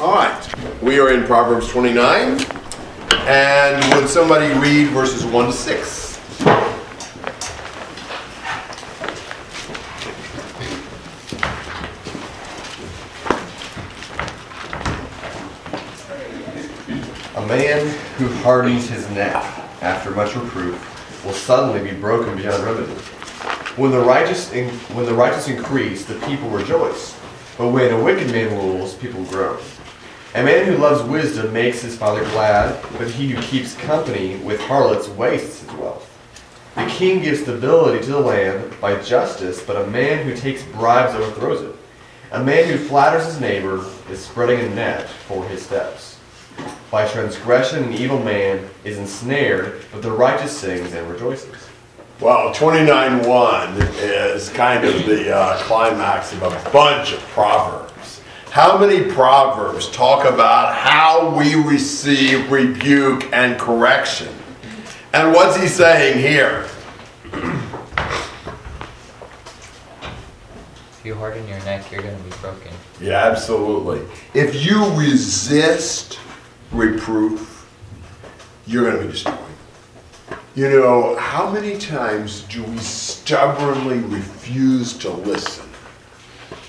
All right, we are in Proverbs 29, and would somebody read verses 1 to 6? A man who hardens his neck after much reproof will suddenly be broken beyond remedy. When the righteous in, when the righteous increase, the people rejoice. But when a wicked man rules, people groan. A man who loves wisdom makes his father glad, but he who keeps company with harlots wastes his wealth. The king gives stability to the land by justice, but a man who takes bribes overthrows it. A man who flatters his neighbor is spreading a net for his steps. By transgression, an evil man is ensnared, but the righteous sings and rejoices. Well, 29.1 is kind of the uh, climax of a bunch of Proverbs. How many Proverbs talk about how we receive rebuke and correction? And what's he saying here? If you harden your neck, you're going to be broken. Yeah, absolutely. If you resist reproof, you're going to be destroyed. You know, how many times do we stubbornly refuse to listen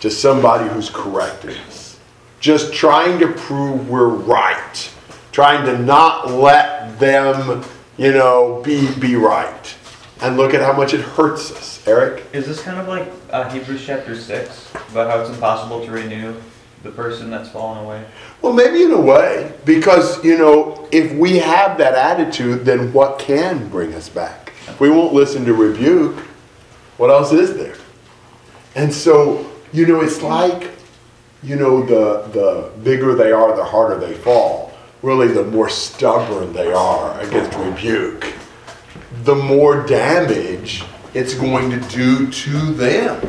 to somebody who's correcting us? Just trying to prove we're right, trying to not let them, you know, be, be right. And look at how much it hurts us. Eric? Is this kind of like uh, Hebrews chapter 6 about how it's impossible to renew the person that's fallen away? Well, maybe in a way, because, you know, if we have that attitude, then what can bring us back? If we won't listen to rebuke, what else is there? And so, you know, it's like, you know, the, the bigger they are, the harder they fall. Really, the more stubborn they are against rebuke, the more damage it's going to do to them.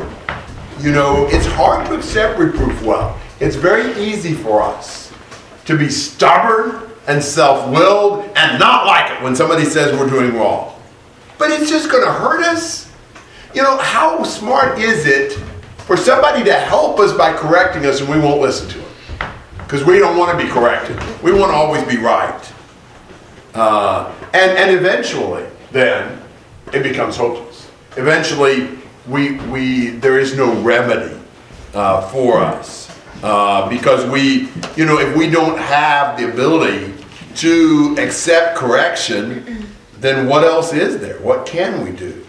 You know, it's hard to accept reproof well. It's very easy for us to be stubborn and self willed and not like it when somebody says we're doing wrong. But it's just going to hurt us. You know, how smart is it for somebody to help us by correcting us and we won't listen to them? Because we don't want to be corrected. We want to always be right. Uh, and, and eventually, then, it becomes hopeless. Eventually, we, we, there is no remedy uh, for us. Uh, because we, you know, if we don't have the ability to accept correction, then what else is there? What can we do?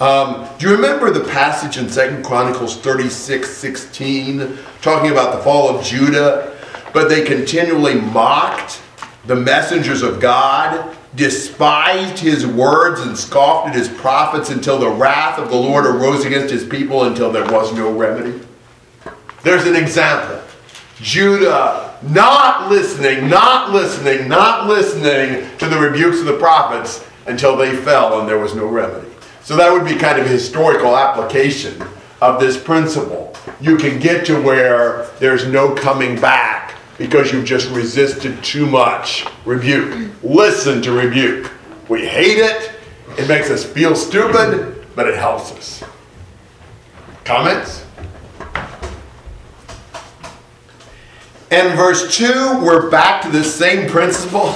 Um, do you remember the passage in Second Chronicles 36 16, talking about the fall of Judah? But they continually mocked the messengers of God, despised his words, and scoffed at his prophets until the wrath of the Lord arose against his people until there was no remedy. There's an example. Judah not listening, not listening, not listening to the rebukes of the prophets until they fell and there was no remedy. So that would be kind of a historical application of this principle. You can get to where there's no coming back because you've just resisted too much rebuke. Listen to rebuke. We hate it, it makes us feel stupid, but it helps us. Comments? And verse 2, we're back to the same principle.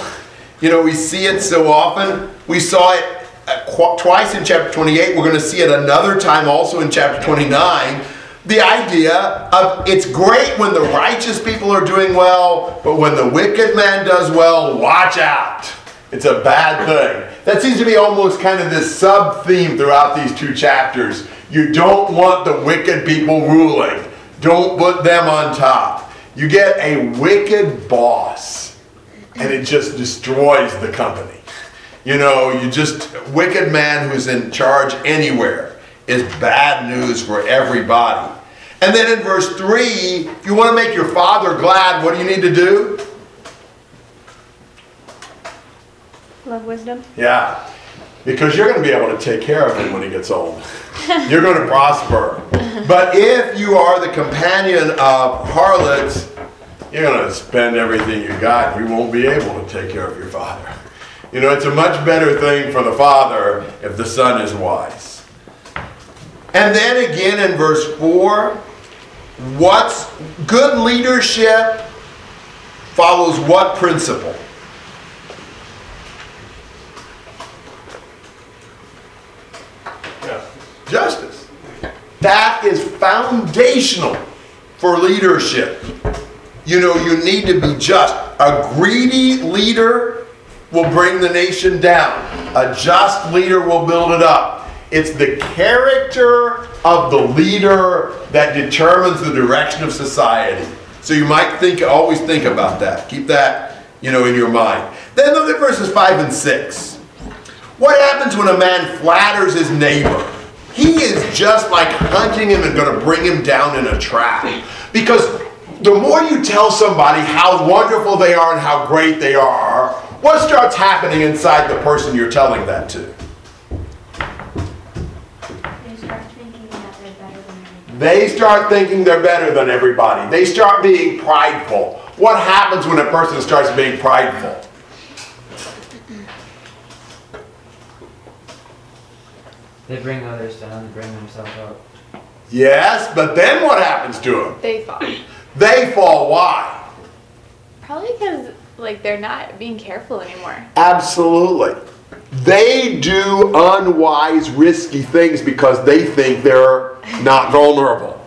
You know, we see it so often. We saw it twice in chapter 28. We're going to see it another time also in chapter 29. The idea of it's great when the righteous people are doing well, but when the wicked man does well, watch out. It's a bad thing. That seems to be almost kind of this sub theme throughout these two chapters. You don't want the wicked people ruling, don't put them on top. You get a wicked boss, and it just destroys the company. You know, you just, wicked man who's in charge anywhere is bad news for everybody. And then in verse 3, if you want to make your father glad, what do you need to do? Love wisdom. Yeah, because you're going to be able to take care of him when he gets old. You're going to prosper. But if you are the companion of harlots, you're going to spend everything you got. You won't be able to take care of your father. You know, it's a much better thing for the father if the son is wise. And then again in verse 4, what's good leadership follows what principle? Justice. That is foundational for leadership. You know, you need to be just. A greedy leader will bring the nation down, a just leader will build it up. It's the character of the leader that determines the direction of society. So you might think, always think about that. Keep that, you know, in your mind. Then look at verses 5 and 6. What happens when a man flatters his neighbor? He is just like hunting him and going to bring him down in a trap. Because the more you tell somebody how wonderful they are and how great they are, what starts happening inside the person you're telling that to? They start thinking that they're better than everybody. They start thinking they're better than everybody. They start being prideful. What happens when a person starts being prideful? They bring others down, they bring themselves up. Yes, but then what happens to them? They fall. They fall. Why? Probably because like they're not being careful anymore. Absolutely. They do unwise, risky things because they think they're not vulnerable.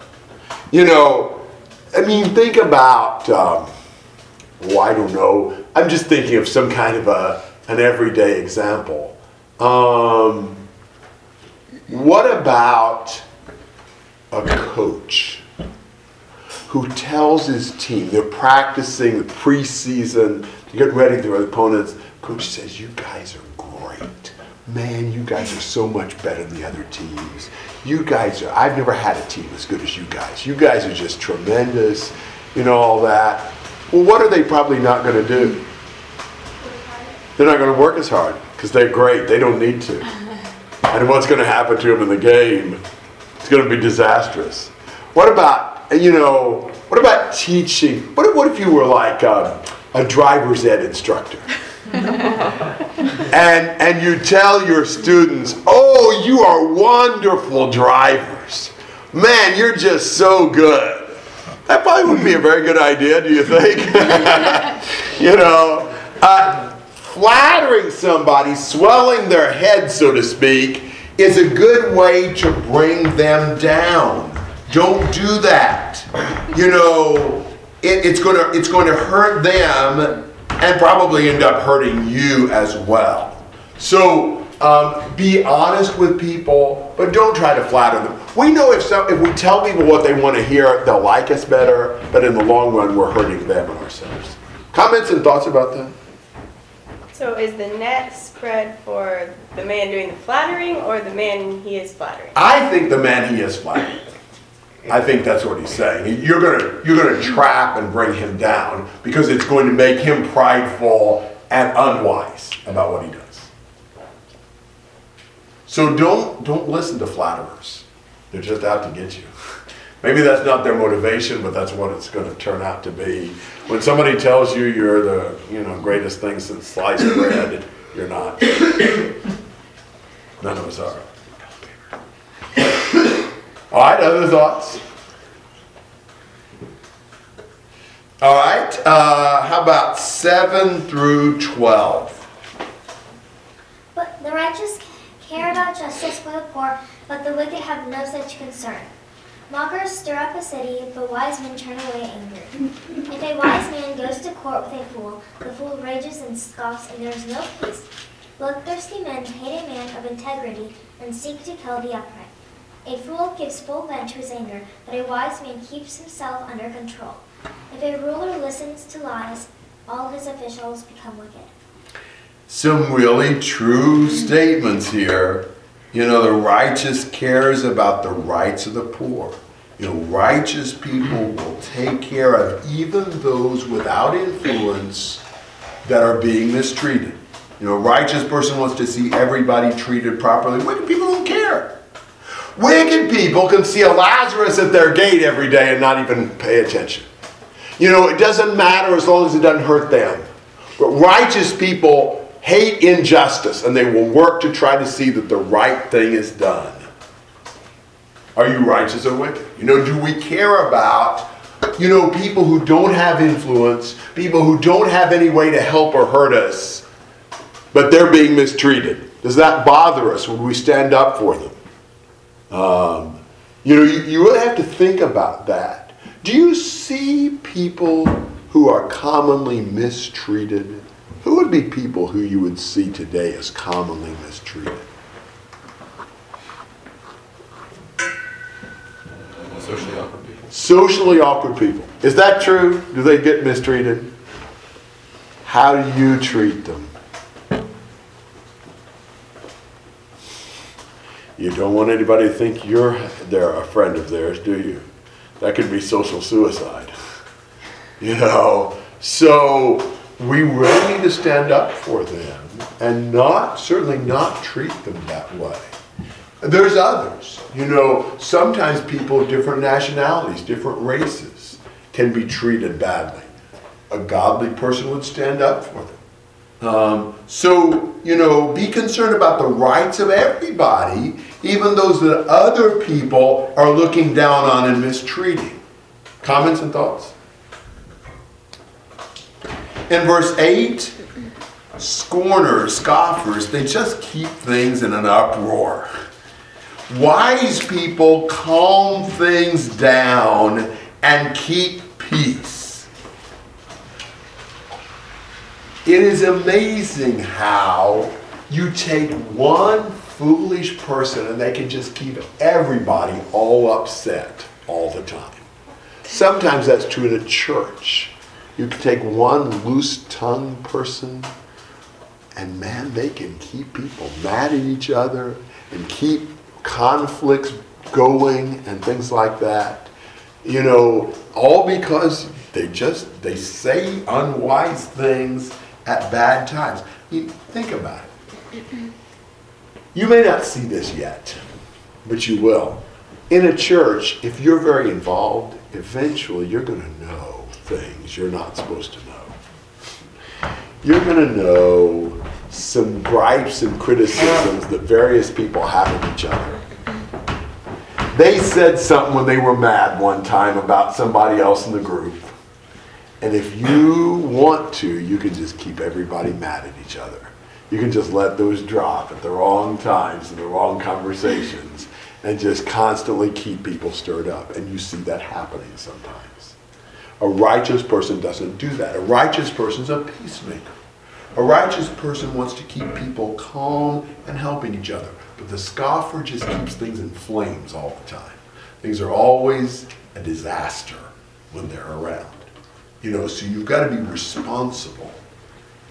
You know, I mean, think about, um, oh, I don't know. I'm just thinking of some kind of a, an everyday example. Um, what about a coach who tells his team, they're practicing the preseason, to get ready for their opponents. Coach says, You guys are great. Man, you guys are so much better than the other teams. You guys are, I've never had a team as good as you guys. You guys are just tremendous, you know, all that. Well, what are they probably not going to do? They're not going to work as hard because they're great. They don't need to. And what's going to happen to him in the game? It's going to be disastrous. What about, you know, what about teaching? What if, what if you were like a, a driver's ed instructor? and, and you tell your students, oh, you are wonderful drivers. Man, you're just so good. That probably wouldn't be a very good idea, do you think? you know, uh, flattering somebody, swelling their head, so to speak, is a good way to bring them down. Don't do that. You know, it, it's to it's to hurt them and probably end up hurting you as well. So um, be honest with people, but don't try to flatter them. We know if some, if we tell people what they want to hear, they'll like us better. But in the long run, we're hurting them and ourselves. Comments and thoughts about that? So is the net spread for the man doing the flattering or the man he is flattering? I think the man he is flattering. I think that's what he's saying. You're gonna you're gonna trap and bring him down because it's going to make him prideful and unwise about what he does. So don't don't listen to flatterers. They're just out to get you. Maybe that's not their motivation, but that's what it's going to turn out to be. When somebody tells you you're the you know greatest thing since sliced bread, you're not. None of us are. All right, other thoughts? All right, uh, how about 7 through 12? But the righteous care about justice for the poor, but the wicked have no such concern. Mockers stir up a city, but wise men turn away anger. If a wise man goes to court with a fool, the fool rages and scoffs, and there is no peace. Bloodthirsty men hate a man of integrity and seek to kill the upright. A fool gives full vent to his anger, but a wise man keeps himself under control. If a ruler listens to lies, all his officials become wicked. Some really true statements here. You know, the righteous cares about the rights of the poor. You know, righteous people will take care of even those without influence that are being mistreated. You know, a righteous person wants to see everybody treated properly. Wicked people don't care. Wicked people can see a Lazarus at their gate every day and not even pay attention. You know, it doesn't matter as long as it doesn't hurt them. But righteous people hate injustice and they will work to try to see that the right thing is done. Are you righteous or wicked? You know, do we care about, you know, people who don't have influence, people who don't have any way to help or hurt us, but they're being mistreated? Does that bother us? Would we stand up for them? Um, you know, you, you really have to think about that. Do you see people who are commonly mistreated? Who would be people who you would see today as commonly mistreated? Socially awkward people. Socially awkward people. Is that true? Do they get mistreated? How do you treat them? You don't want anybody to think you're they're a friend of theirs, do you? That could be social suicide. You know, so we really need to stand up for them and not certainly not treat them that way. There's others. You know, sometimes people of different nationalities, different races can be treated badly. A godly person would stand up for them. Um, so, you know, be concerned about the rights of everybody, even those that other people are looking down on and mistreating. Comments and thoughts? In verse 8, scorners, scoffers, they just keep things in an uproar. Wise people calm things down and keep peace. It is amazing how you take one foolish person and they can just keep everybody all upset all the time. Sometimes that's true in a church. You can take one loose tongued person and man, they can keep people mad at each other and keep conflicts going and things like that. You know, all because they just they say unwise things at bad times. You think about it. You may not see this yet, but you will. In a church, if you're very involved, eventually you're going to know things you're not supposed to know. You're going to know some gripes and criticisms that various people have of each other. They said something when they were mad one time about somebody else in the group. And if you want to, you can just keep everybody mad at each other. You can just let those drop at the wrong times and the wrong conversations and just constantly keep people stirred up. And you see that happening sometimes. A righteous person doesn't do that. A righteous person is a peacemaker. A righteous person wants to keep people calm and helping each other. But the scoffer just keeps things in flames all the time. Things are always a disaster when they're around. You know, so you've got to be responsible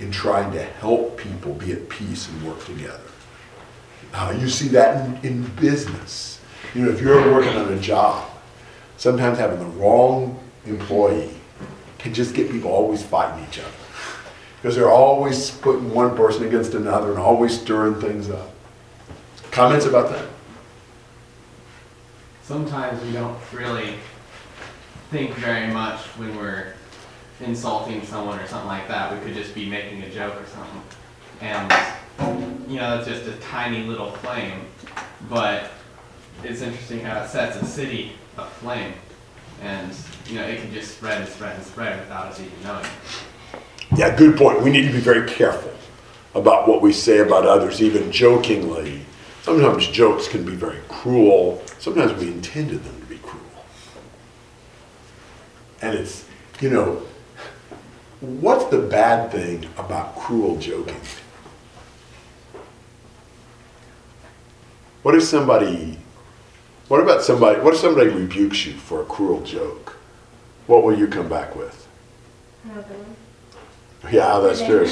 in trying to help people be at peace and work together. Uh, you see that in, in business. You know, if you're working on a job, sometimes having the wrong employee can just get people always fighting each other. Because they're always putting one person against another and always stirring things up. Comments about that? sometimes we don't really think very much when we're insulting someone or something like that. We could just be making a joke or something. And, you know, it's just a tiny little flame. But it's interesting how it sets a city aflame. And, you know, it can just spread and spread and spread without us even knowing. Yeah, good point. We need to be very careful about what we say about others, even jokingly. Sometimes jokes can be very cruel. Sometimes we intended them to be cruel. And it's, you know, what's the bad thing about cruel joking? What if somebody, what about somebody, what if somebody rebukes you for a cruel joke? What will you come back with? Yeah, that's true.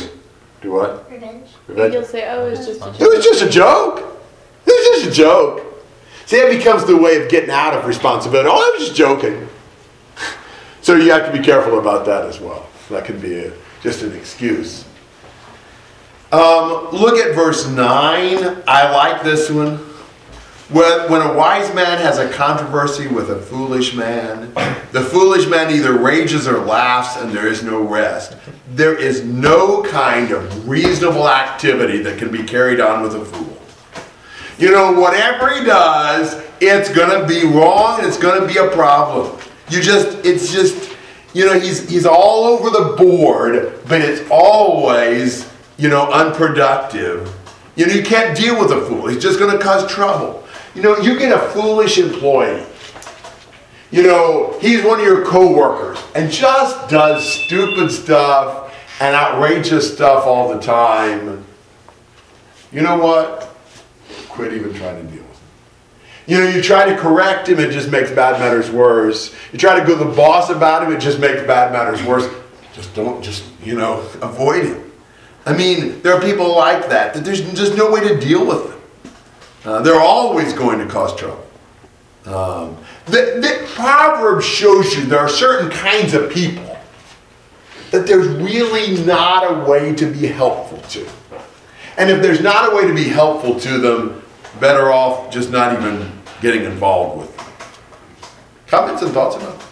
Do what? Revenge. Revenge? You'll say, oh, it's just a joke." It was just a joke. It was just a joke. See, that becomes the way of getting out of responsibility. Oh, I was just joking. So you have to be careful about that as well. That can be a, just an excuse. Um, look at verse 9. I like this one. When, a wise man has a controversy with a foolish man, the foolish man either rages or laughs, and there is no rest. There is no kind of reasonable activity that can be carried on with a fool. You know, whatever he does it's gonna be wrong it's gonna be a problem. You just, it's just, you know, he's, he's all over the board, but it's always, you know, unproductive. You know, you can't deal with a fool. He's just gonna cause trouble. You know, you get a foolish employee. You know, he's one of your coworkers and just does stupid stuff and outrageous stuff all the time. You know what? Quit even trying to deal with him. You know, you try to correct him, it just makes bad matters worse. You try to go to the boss about him, it just makes bad matters worse. Just don't, just, you know, avoid him. I mean, there are people like that, that there's just no way to deal with them. Uh, they're always going to cause trouble. Um, the, the Proverbs shows you there are certain kinds of people that there's really not a way to be helpful to. And if there's not a way to be helpful to them, better off just not even getting involved with them. Comments and thoughts about that?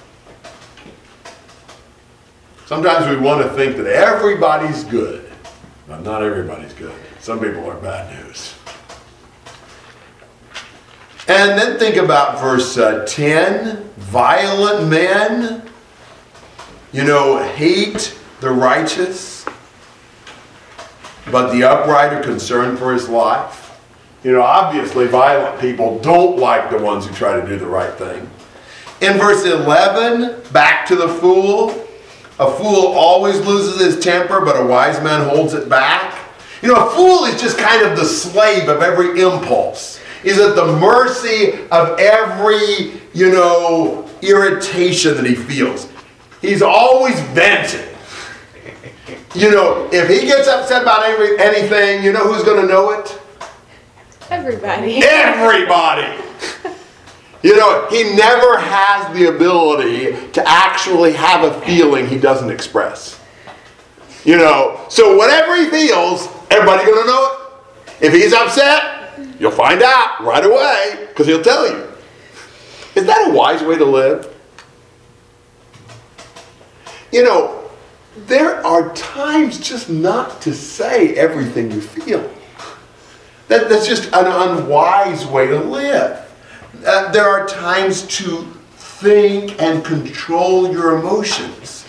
Sometimes we want to think that everybody's good, but not everybody's good. Some people are bad news. And then think about verse uh, 10 violent men, you know, hate the righteous, but the upright are concerned for his life. You know, obviously, violent people don't like the ones who try to do the right thing. In verse 11, back to the fool. A fool always loses his temper, but a wise man holds it back. You know, a fool is just kind of the slave of every impulse. He's at the mercy of every, you know, irritation that he feels. He's always venting. You know, if he gets upset about every, anything, you know who's going to know it? Everybody. Everybody. You know, he never has the ability to actually have a feeling he doesn't express. You know, so whatever he feels, everybody's going to know it. If he's upset, you'll find out right away because he'll tell you. Is that a wise way to live? You know, there are times just not to say everything you feel. That, that's just an unwise way to live. Uh, there are times to think and control your emotions.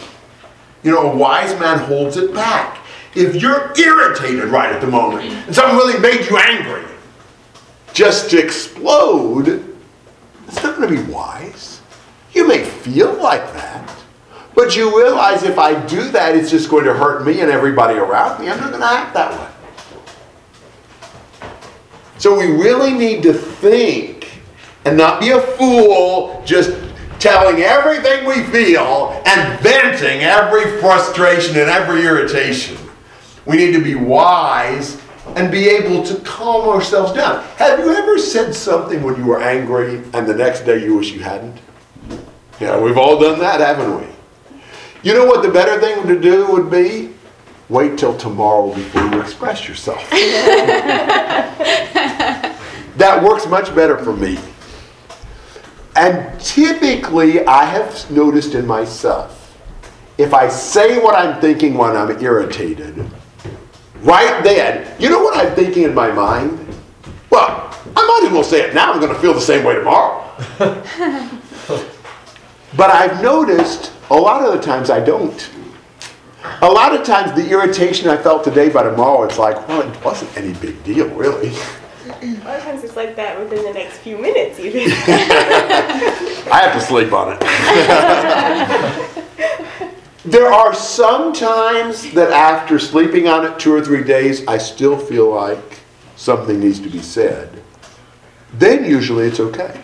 You know, a wise man holds it back. If you're irritated right at the moment and something really made you angry, just explode, it's not going to be wise. You may feel like that, but you realize if I do that, it's just going to hurt me and everybody around me. I'm not going to act that way. So we really need to think and not be a fool just telling everything we feel and venting every frustration and every irritation. We need to be wise and be able to calm ourselves down. Have you ever said something when you were angry and the next day you wish you hadn't? Yeah, we've all done that, haven't we? You know what the better thing to do would be? Wait till tomorrow before you express yourself. that works much better for me. And typically, I have noticed in myself, if I say what I'm thinking when I'm irritated, right then, you know what I'm thinking in my mind? Well, I might as well say it now. I'm going to feel the same way tomorrow. but I've noticed a lot of the times I don't. A lot of times the irritation I felt today by tomorrow, it's like, well, it wasn't any big deal, really. A lot of times it's like that within the next few minutes, even. I have to sleep on it. there are some times that after sleeping on it two or three days, I still feel like something needs to be said. Then usually it's okay.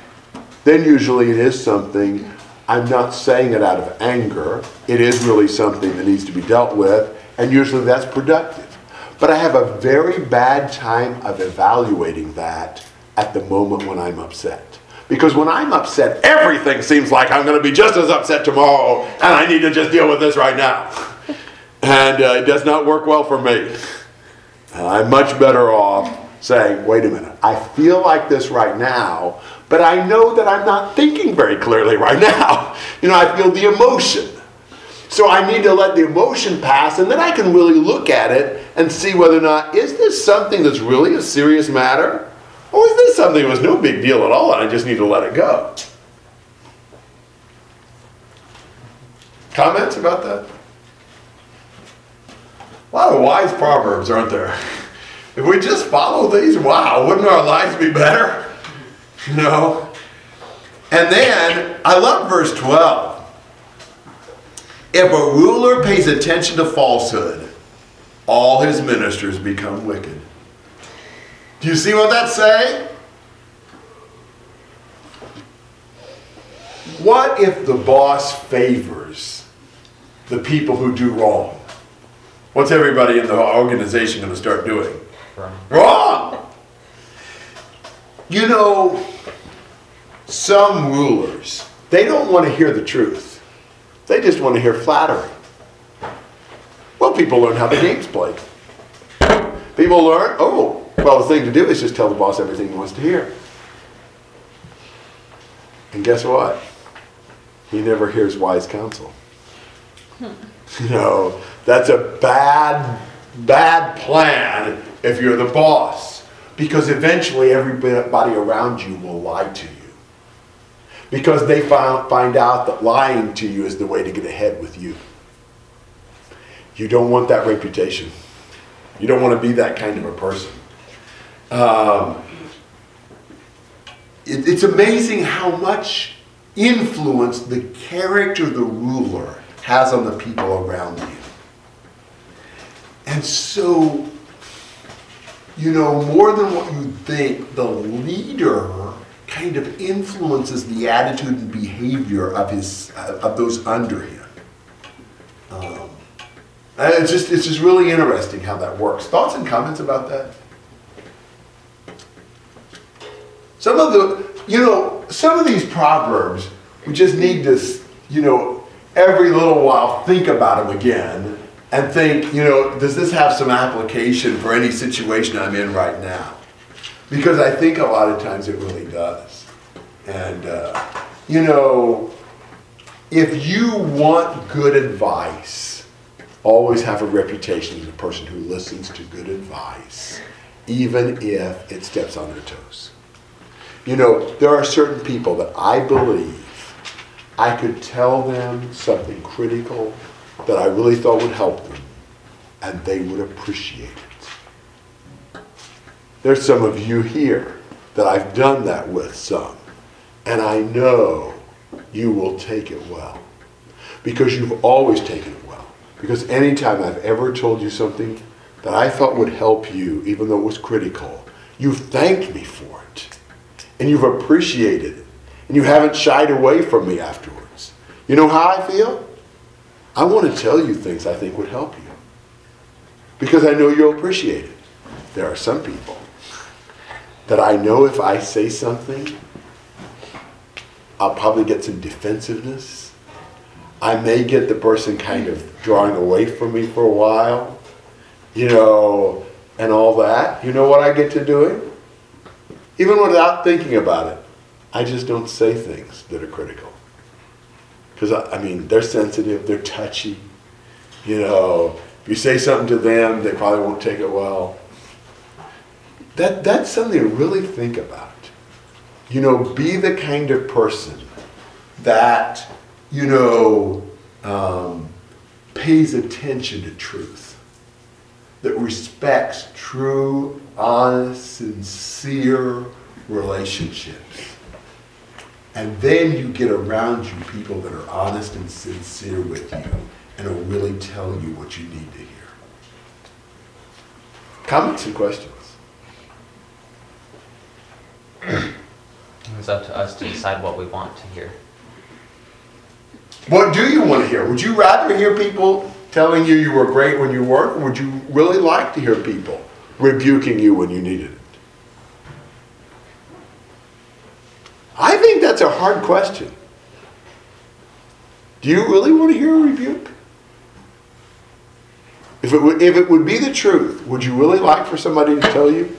Then usually it is something, I'm not saying it out of anger. It is really something that needs to be dealt with, and usually that's productive. But I have a very bad time of evaluating that at the moment when I'm upset. Because when I'm upset, everything seems like I'm going to be just as upset tomorrow, and I need to just deal with this right now. And uh, it does not work well for me. Uh, I'm much better off saying, wait a minute, I feel like this right now, but I know that I'm not thinking very clearly right now. You know, I feel the emotion. So I need to let the emotion pass, and then I can really look at it and see whether or not is this something that's really a serious matter, Or is this something that was no big deal at all and I just need to let it go? Comments about that? A lot of wise proverbs, aren't there? If we just follow these, wow, wouldn't our lives be better? You know? And then, I love verse 12. If a ruler pays attention to falsehood, all his ministers become wicked. Do you see what that's saying? What if the boss favors the people who do wrong? What's everybody in the organization going to start doing? Wrong! You know, some rulers, they don't want to hear the truth. They just want to hear flattery. Well, people learn how the game's played. People learn, oh, well, the thing to do is just tell the boss everything he wants to hear. And guess what? He never hears wise counsel. Hmm. You know, that's a bad, bad plan if you're the boss. Because eventually everybody around you will lie to you. Because they found, find out that lying to you is the way to get ahead with you. You don't want that reputation. You don't want to be that kind of a person. Um, it- it's amazing how much influence the character the ruler has on the people around you. And so, you know, more than what you think, the leader kind of influences the attitude and behavior of his of those under him. Um, it's just it's just really interesting how that works. Thoughts and comments about that? Some of the, you know, some of these proverbs, we just need to, you know, every little while think about them again and think, you know, does this have some application for any situation I'm in right now? Because I think a lot of times it really does. And, uh, you know, if you want good advice, always have a reputation as a person who listens to good advice, even if it steps on their toes. You know, there are certain people that I believe I could tell them something critical that I really thought would help them, and they would appreciate it. There's some of you here that I've done that with some, and I know you will take it well because you've always taken it well. Because anytime I've ever told you something that I thought would help you, even though it was critical, you've thanked me for it and you've appreciated it and you haven't shied away from me afterwards. You know how I feel? I want to tell you things I think would help you because I know you'll appreciate it. There are some people that I know if I say something, I'll probably get some defensiveness. I may get the person kind of drawing away from me for a while, you know, and all that. You know what I get to doing? Even without thinking about it, I just don't say things that are critical. Because, I, I mean, they're sensitive, they're touchy. You know, if you say something to them, they probably won't take it well. That, that's something to really think about. You know, be the kind of person that, you know, um, pays attention to truth, that respects true, honest, sincere relationships. And then you get around you people that are honest and sincere with you and will really tell you what you need to hear. Comments and questions? It's up to us to decide what we want to hear. What do you want to hear? Would you rather hear people telling you you were great when you weren't? Would you really like to hear people rebuking you when you needed it? I think that's a hard question. Do you really want to hear a rebuke? If it would, if it would be the truth, would you really like for somebody to tell you,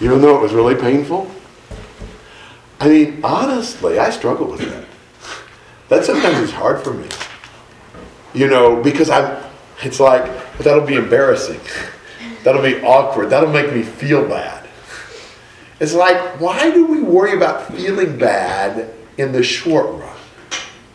even though it was really painful? I mean, honestly, I struggle with that. That sometimes is hard for me. You know, because I'm, it's like, that'll be embarrassing. That'll be awkward. That'll make me feel bad. It's like, why do we worry about feeling bad in the short run?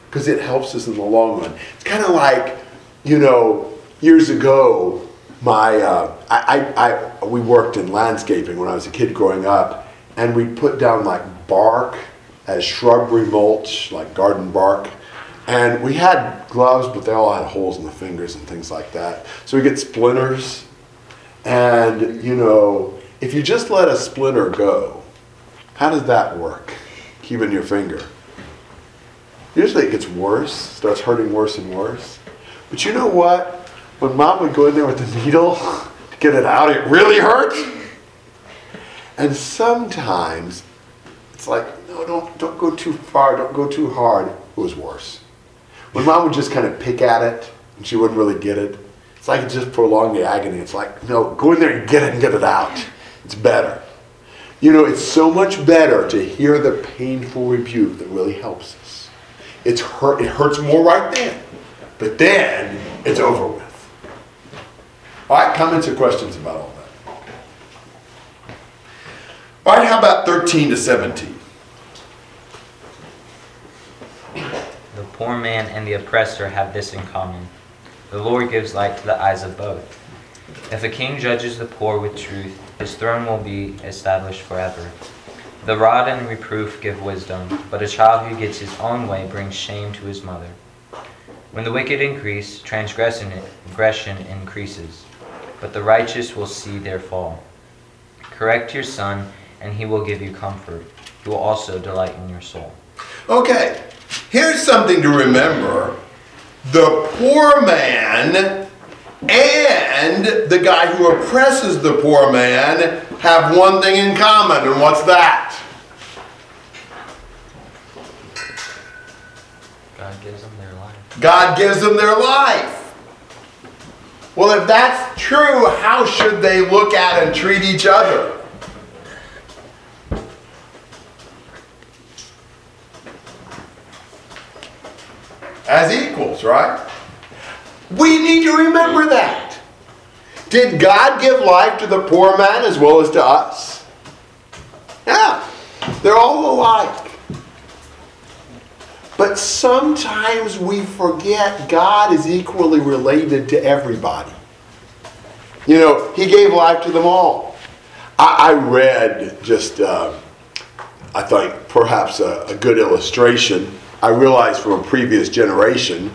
Because it helps us in the long run. It's kind of like, you know, years ago, my uh, I, I, I we worked in landscaping when I was a kid growing up, and we put down like bark as shrubbery mulch, like garden bark. And we had gloves, but they all had holes in the fingers and things like that. So we get splinters. And, you know, if you just let a splinter go, how does that work? Keeping your finger. Usually it gets worse, starts hurting worse and worse. But you know what? When mom would go in there with the needle to get it out, it really hurt. And sometimes it's like, no, don't, don't go too far, don't go too hard. It was worse. When mom would just kind of pick at it and she wouldn't really get it, it's like it just prolonged the agony. It's like, no, go in there and get it and get it out. It's better. You know, it's so much better to hear the painful rebuke that really helps us. It's hurt, it hurts more right then, but then it's over with. All right, comments or questions about all that? All right, how about 13 to 17? The poor man and the oppressor have this in common. The Lord gives light to the eyes of both. If a king judges the poor with truth, his throne will be established forever. The rod and reproof give wisdom, but a child who gets his own way brings shame to his mother. When the wicked increase, transgression increases, but the righteous will see their fall. Correct your son, and he will give you comfort. He will also delight in your soul. Okay, here's something to remember. The poor man and the guy who oppresses the poor man have one thing in common, and what's that? God gives them their life. God gives them their life. Well, if that's true, how should they look at and treat each other? As equals, right? We need to remember that. Did God give life to the poor man as well as to us? Yeah, they're all alike. But sometimes we forget God is equally related to everybody. You know, He gave life to them all. I, I read just, uh, I think, perhaps a, a good illustration. I realize from a previous generation,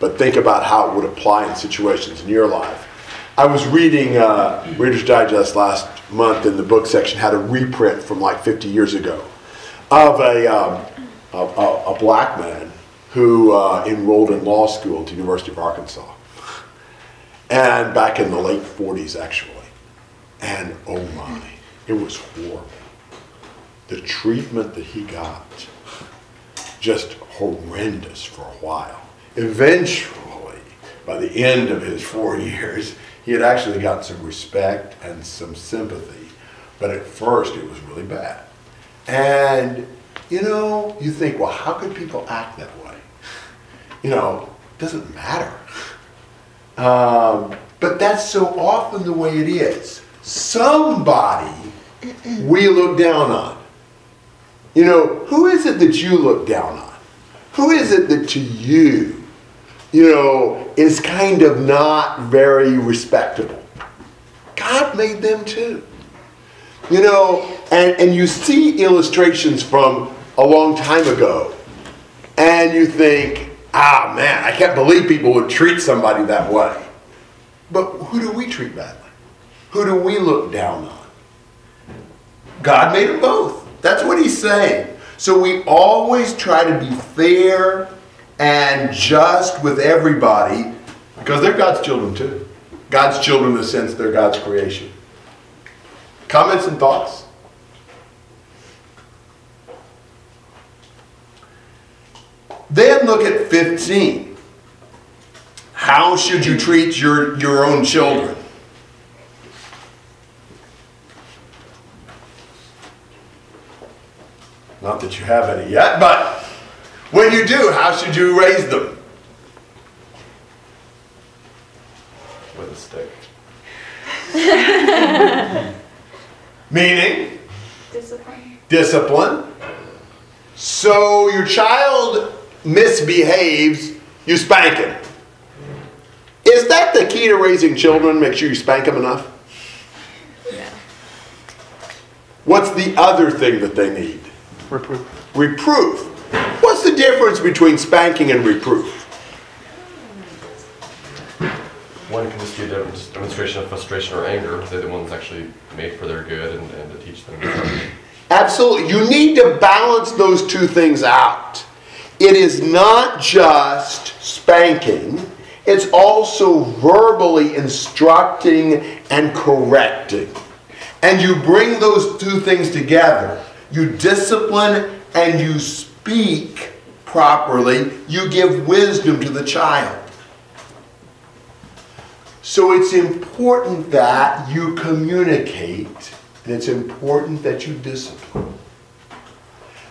but think about how it would apply in situations in your life. I was reading uh, Reader's Digest last month in the book section, had a reprint from like 50 years ago of a, um, a, a, black man who uh, enrolled in law school at the University of Arkansas. And back in the late 40s, actually. And oh my, it was horrible. The treatment that he got, just horrendous for a while. Eventually, by the end of his four years, he had actually got some respect and some sympathy. But at first, it was really bad. And, you know, you think, well, how could people act that way? You know, it doesn't matter. Um, but that's so often the way it is. Somebody we look down on. You know, who is it that you look down on? Who is it that to you, you know, is kind of not very respectable? God made them too. You know, and, and you see illustrations from a long time ago, and you think, ah, man, I can't believe people would treat somebody that way. But who do we treat badly? Who do we look down on? God made them both. That's what he's saying. So we always try to be fair and just with everybody because they're God's children too. God's children in the sense they're God's creation. Comments and thoughts? Then look at 15. How should you treat your, your own children? Not that you have any yet, but when you do, how should you raise them? with a stick. Meaning, Discipline. discipline. So your child misbehaves, you spank him. Is that the key to raising children? Make sure you spank them enough? No. What's the other thing that they need? Reproof. Reproof. What's the difference between spanking and reproof? One can just be a demonstration of frustration or anger. They're the ones actually made for their good and, and to teach them. Absolutely. You need to balance those two things out. It is not just spanking, it's also verbally instructing and correcting. And you bring those two things together. You discipline and you speak properly. You give wisdom to the child. So it's important that you communicate and it's important that you discipline.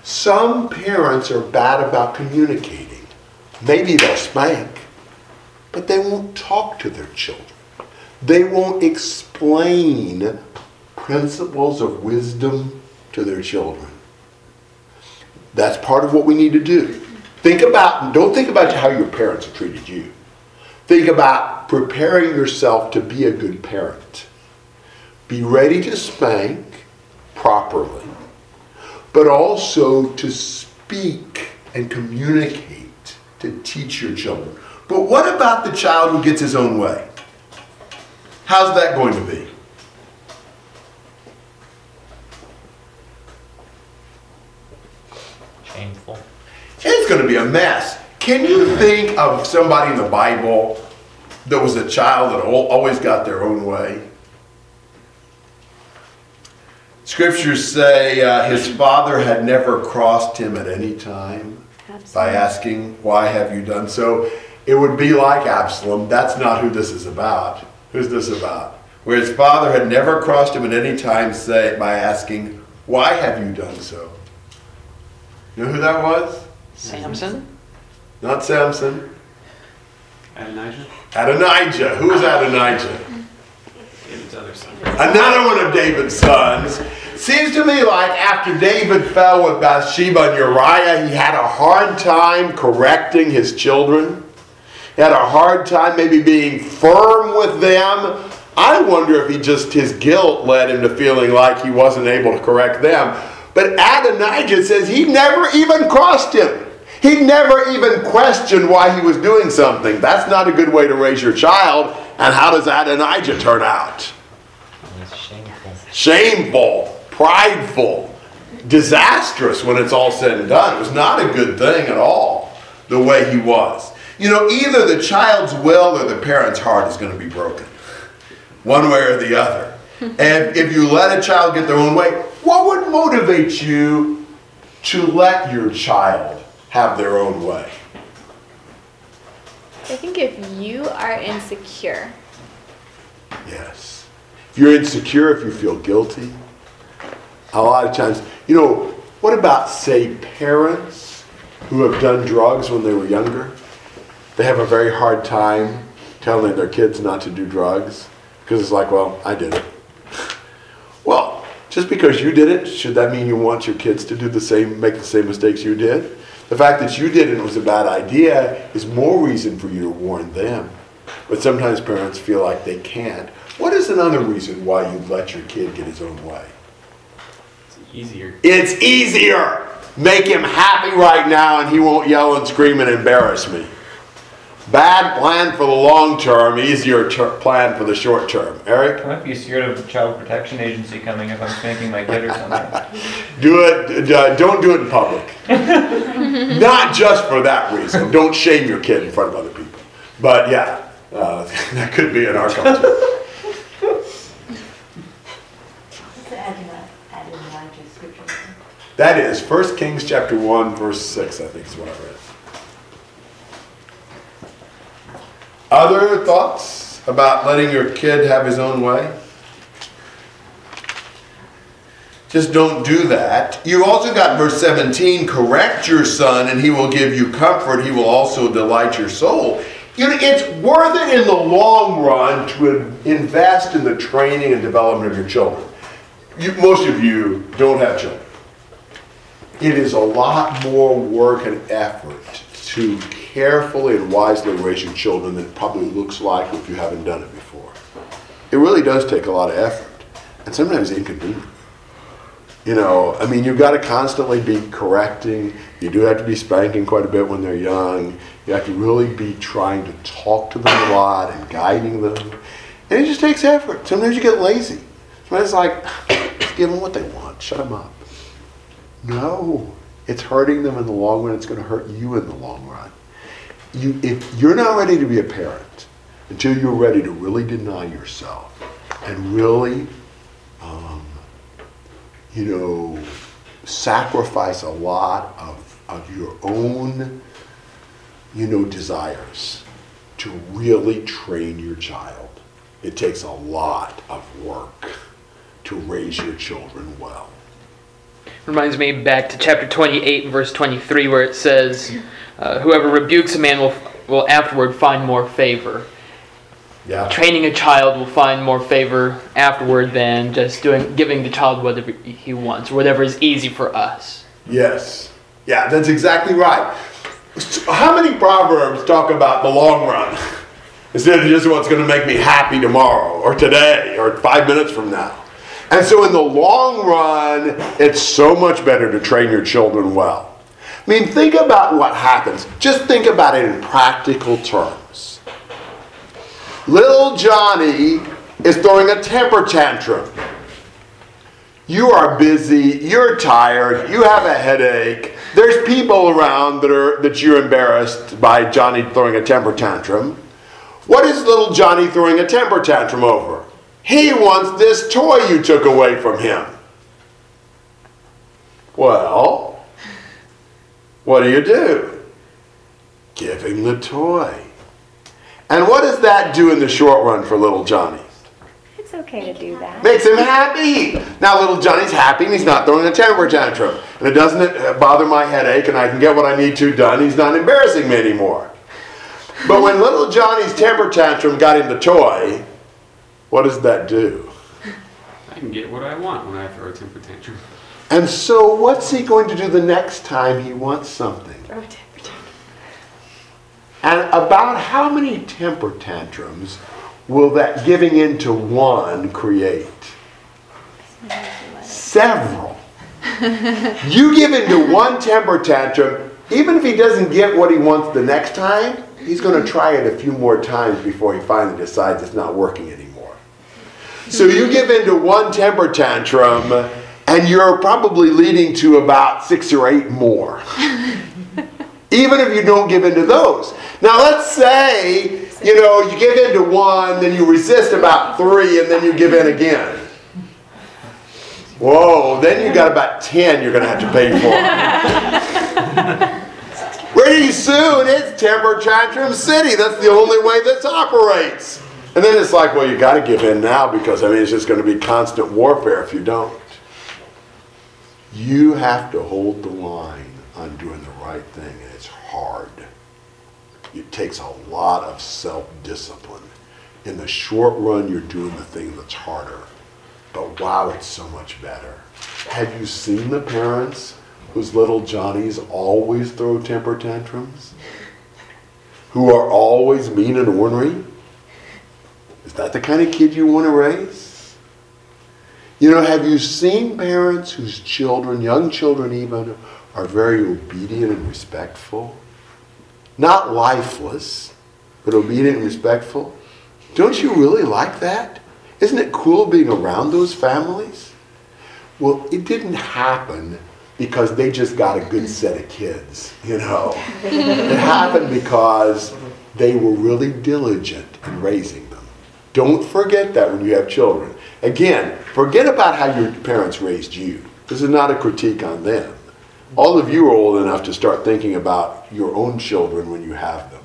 Some parents are bad about communicating. Maybe they'll spank, but they won't talk to their children. They won't explain principles of wisdom to their children. That's part of what we need to do. Think about, don't think about how your parents have treated you. Think about preparing yourself to be a good parent. Be ready to spank properly, but also to speak and communicate to teach your children. But what about the child who gets his own way? How's that going to be? Shameful. It's going to be a mess. Can you think of somebody in the Bible that was a child that always got their own way? Scriptures say uh, his father had never crossed him at any time by asking, Why have you done so? It would be like Absalom. That's not who this is about. Who's this about? Where his father had never crossed him at any time say, by asking, Why have you done so? You know who that was? Samson? Not Samson. Adonijah, Adonijah. Who is Adonijah? David's other son. Another one of David's sons. Seems to me like after David fell with Bathsheba and Uriah, he had a hard time correcting his children. He had a hard time maybe being firm with them. I wonder if he just, his guilt led him to feeling like he wasn't able to correct them. But Adonijah says he never even crossed him. He never even questioned why he was doing something. That's not a good way to raise your child. And how does Adonijah turn out? Shameful. shameful, prideful, disastrous when it's all said and done. It was not a good thing at all, the way he was. You know, either the child's will or the parent's heart is going to be broken, one way or the other. and if you let a child get their own way, what would motivate you to let your child have their own way? I think if you are insecure, Yes. If you're insecure, if you feel guilty, a lot of times, you know, what about, say, parents who have done drugs when they were younger? They have a very hard time telling their kids not to do drugs because it's like, well, I did it. Well, just because you did it, should that mean you want your kids to do the same, make the same mistakes you did? The fact that you did it it was a bad idea is more reason for you to warn them. But sometimes parents feel like they can't. What is another reason why you let your kid get his own way? It's easier. It's easier. Make him happy right now and he won't yell and scream and embarrass me. Bad plan for the long term, easier ter- plan for the short term. Eric? I might be scared of a child protection agency coming if I'm spanking my kid or something. Do it, uh, don't do it in public. Not just for that reason. Don't shame your kid in front of other people. But yeah, uh, that could be in our culture. That is 1 Kings chapter 1, verse 6, I think is what I read. Other thoughts about letting your kid have his own way? Just don't do that. You also got verse 17 correct your son, and he will give you comfort. He will also delight your soul. You know, it's worth it in the long run to invest in the training and development of your children. you, most of you don't have children. It is a lot more work and effort to carefully and wisely raise your children than it probably looks like if you haven't done it before. It really does take a lot of effort, and sometimes inconvenient. You know, I mean, you've got to constantly be correcting. You do have to be spanking quite a bit when they're young. You have to really be trying to talk to them a lot and guiding them. And it just takes effort. Sometimes you get lazy. Sometimes it's like, give them what they want, shut them up. No, it's hurting them in the long run. It's going to hurt you in the long run. You, if you're not ready to be a parent until you're ready to really deny yourself and really, um, you know, sacrifice a lot of, of your own, you know, desires to really train your child. It takes a lot of work to raise your children well. Reminds me back to chapter 28 and verse 23 where it says, uh, Whoever rebukes a man will, will afterward find more favor. Yeah. Training a child will find more favor afterward than just doing giving the child whatever he wants, or whatever is easy for us. Yes. Yeah, that's exactly right. How many proverbs talk about the long run instead of just what's going to make me happy tomorrow or today or five minutes from now? And so, in the long run, it's so much better to train your children well. I mean, think about what happens. Just think about it in practical terms. Little Johnny is throwing a temper tantrum. You are busy, you're tired, you have a headache. There's people around that are that you're embarrassed by Johnny throwing a temper tantrum. What is little Johnny throwing a temper tantrum over? He wants this toy you took away from him. Well, what do you do? Give him the toy. And what does that do in the short run for little Johnny? It's okay to do that. Makes him happy. Now little Johnny's happy and he's not throwing a temper tantrum. And it doesn't uh, bother my headache and I can get what I need to done. He's not embarrassing me anymore. But when little Johnny's temper tantrum got him the toy, what does that do? I can get what I want when I throw a temper tantrum. And so what's he going to do the next time he wants something? Throw a temper tantrum. And about how many temper tantrums will that giving in to one create? Several. you give in to one temper tantrum, even if he doesn't get what he wants the next time, he's going to try it a few more times before he finally decides it's not working anymore. So you give into one temper tantrum, and you're probably leading to about six or eight more. Even if you don't give into those. Now let's say, you know, you give into one, then you resist about three, and then you give in again. Whoa, then you got about 10 you're going to have to pay for. Pretty soon it's temper tantrum city. That's the only way this operates. And then it's like, well, you got to give in now because I mean it's just going to be constant warfare if you don't. You have to hold the line on doing the right thing, and it's hard. It takes a lot of self-discipline. In the short run, you're doing the thing that's harder. But wow, it's so much better. Have you seen the parents whose little Johnnies always throw temper tantrums? Who are always mean and ornery? Is that the kind of kid you want to raise? You know, have you seen parents whose children, young children even, are very obedient and respectful? Not lifeless, but obedient and respectful? Don't you really like that? Isn't it cool being around those families? Well, it didn't happen because they just got a good set of kids, you know. it happened because they were really diligent in raising. Don't forget that when you have children. Again, forget about how your parents raised you. This is not a critique on them. All of you are old enough to start thinking about your own children when you have them.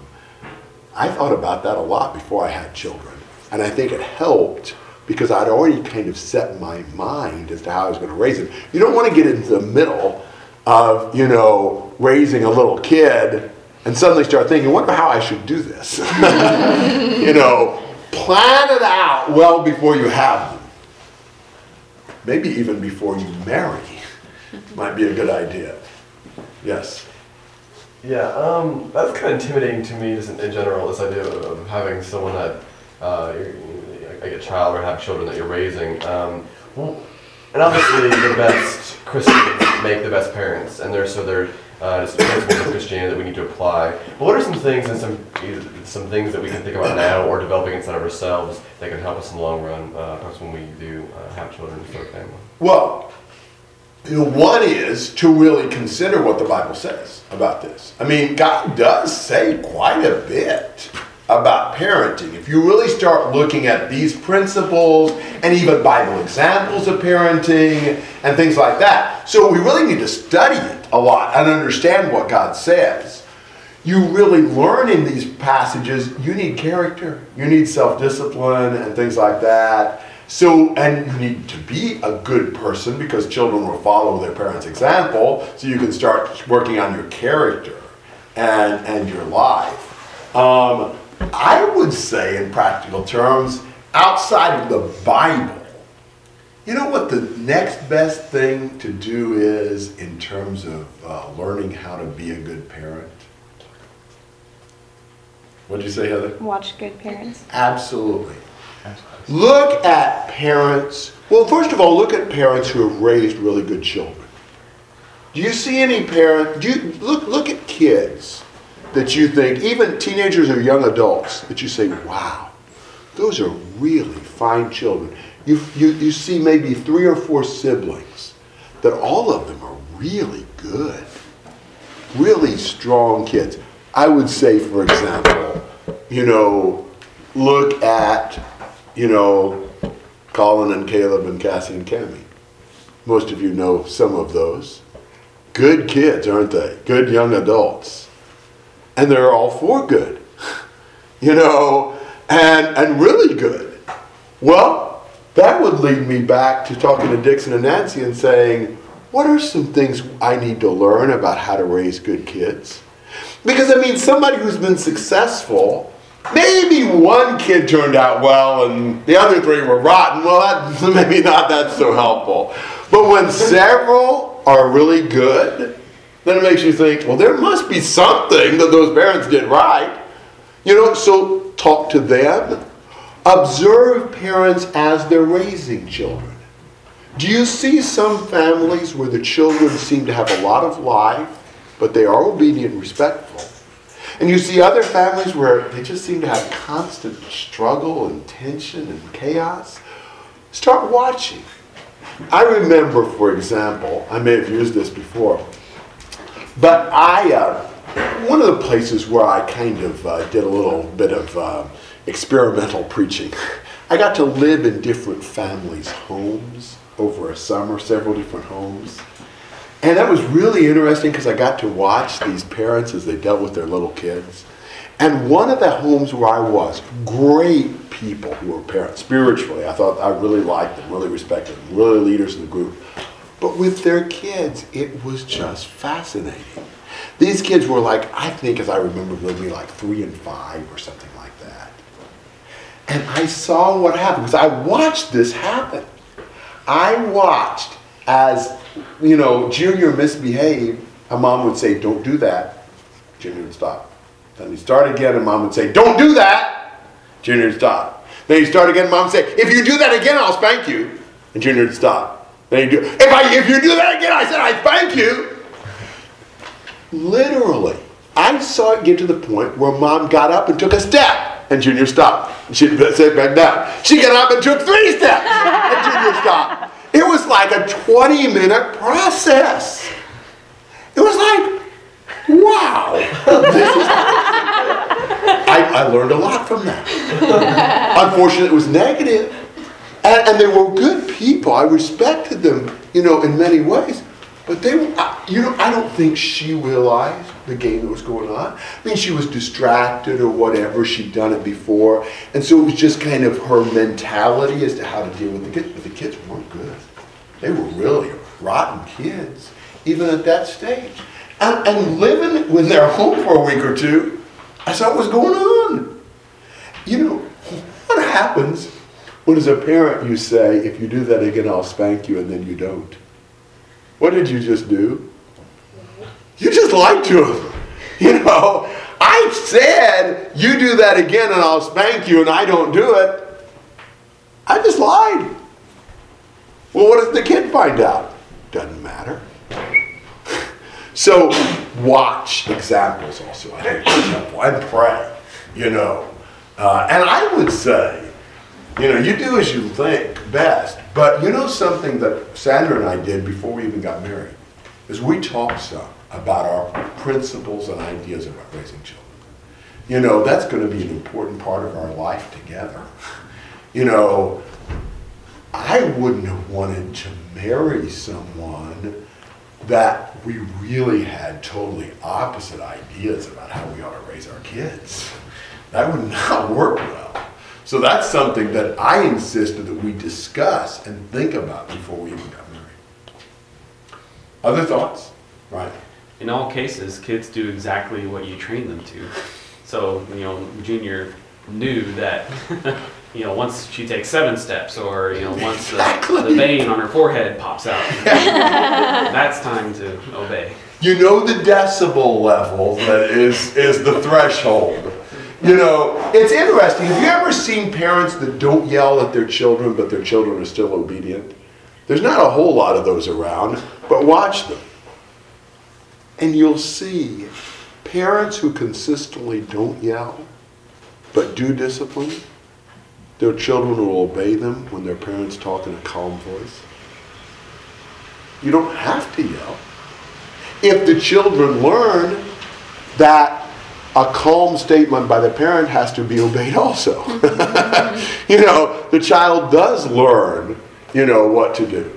I thought about that a lot before I had children. And I think it helped because I'd already kind of set my mind as to how I was going to raise them. You don't want to get into the middle of, you know, raising a little kid and suddenly start thinking, wonder how I should do this. you know, plan it out well before you have them. maybe even before you marry, might be a good idea. Yes. Yeah, um, that's kind of intimidating to me, just in, general. This idea of, having someone that, uh, like a child or have children that you're raising. Um, and obviously, the best Christians make the best parents, and they're so there uh, just principles of Christianity that we need to apply. But what are some things and some some things that we can think about now or developing inside of ourselves that can help us in the long run, uh, perhaps when we do uh, have children and start a family? Well, you know, one is to really consider what the Bible says about this. I mean, God does say quite a bit about parenting. If you really start looking at these principles and even Bible examples of parenting and things like that. So we really need to study it a lot and understand what God says. You really learn in these passages, you need character, you need self discipline and things like that. So, and you need to be a good person because children will follow their parents' example. So you can start working on your character and, and your life. Um, I would say, in practical terms, outside of the Bible, you know what the next best thing to do is in terms of uh, learning how to be a good parent? What'd you say, Heather? Watch good parents. Absolutely. Look at parents. Well, first of all, look at parents who have raised really good children. Do you see any parent? Do you look look at kids that you think, even teenagers or young adults, that you say, "Wow, those are really fine children." You you you see maybe three or four siblings that all of them are really good, really strong kids. I would say, for example, you know, look at, you know, Colin and Caleb and Cassie and Cami. Most of you know some of those. Good kids, aren't they? Good young adults. And they're all for good. You know, and and really good. Well, that would lead me back to talking to Dixon and Nancy and saying, what are some things I need to learn about how to raise good kids? Because I mean, somebody who's been successful, maybe one kid turned out well and the other three were rotten. Well, that's maybe not that's so helpful. But when several are really good, then it makes you think, well, there must be something that those parents did right. You know, so talk to them. Observe parents as they're raising children. Do you see some families where the children seem to have a lot of life, but they are obedient and respectful? And you see other families where they just seem to have constant struggle and tension and chaos? Start watching. I remember, for example, I may have used this before, but I, uh, one of the places where I kind of uh, did a little bit of uh, experimental preaching, I got to live in different families' homes over a summer, several different homes. And that was really interesting because I got to watch these parents as they dealt with their little kids. And one of the homes where I was, great people who were parents, spiritually, I thought I really liked them, really respected them, really leaders in the group. But with their kids, it was just fascinating. These kids were like, I think as I remember, maybe like three and five or something like that. And I saw what happened because I watched this happen. I watched as, you know, Junior misbehaved, a mom would say, Don't do that. Junior would stop. Then he'd start again, and mom would say, Don't do that. Junior would stop. Then he'd start again, mom would say, If you do that again, I'll spank you. And Junior would stop. He'd do, if, I, if you do that again, I said, I thank you. Literally. I saw it get to the point where mom got up and took a step, and Junior stopped. And she'd sit back down. She got up and took three steps, and Junior stopped. It was like a 20 minute process. It was like, wow. I, I learned a lot from that. Unfortunately, it was negative. And, and they were good people. I respected them, you know, in many ways. But they you know, I don't think she realized the game that was going on. I mean, she was distracted or whatever. She'd done it before. And so it was just kind of her mentality as to how to deal with the kids. But the kids weren't good. They were really rotten kids, even at that stage. And, and living when they're home for a week or two, I saw what was going on. You know, what happens When as a parent you say, if you do that again, I'll spank you, and then you don't. What did you just do? You just lied to him. You know, I said, you do that again and I'll spank you, and I don't do it. I just lied. Well, what does the kid find out? Doesn't matter. So watch examples also. I think and pray. You know, uh, and I would say, you know, you do as you think best. But you know something that Sandra and I did before we even got married is we talked some about our principles and ideas about raising children. You know, that's going to be an important part of our life together. You know, I wouldn't have wanted to marry someone that we really had totally opposite ideas about how we ought to raise our kids. That would not work well. So that's something that I insisted that we discuss and think about before we even got married. Other thoughts? Right. In all cases, kids do exactly what you train them to. So, you know, Junior knew that, you know, once she takes seven steps or, you know, once the, the vein on her forehead pops out, that's time to obey. You know the decibel level that is is the threshold. You know, it's interesting. Have you ever seen parents that don't yell at their children, but their children are still obedient? There's not a whole lot of those around, but watch them. And you'll see parents who consistently don't yell, but do discipline, their children will obey them when their parents talk in a calm voice. You don't have to yell. If the children learn that a calm statement by the parent has to be obeyed also. you know, the child does learn, you know, what to do.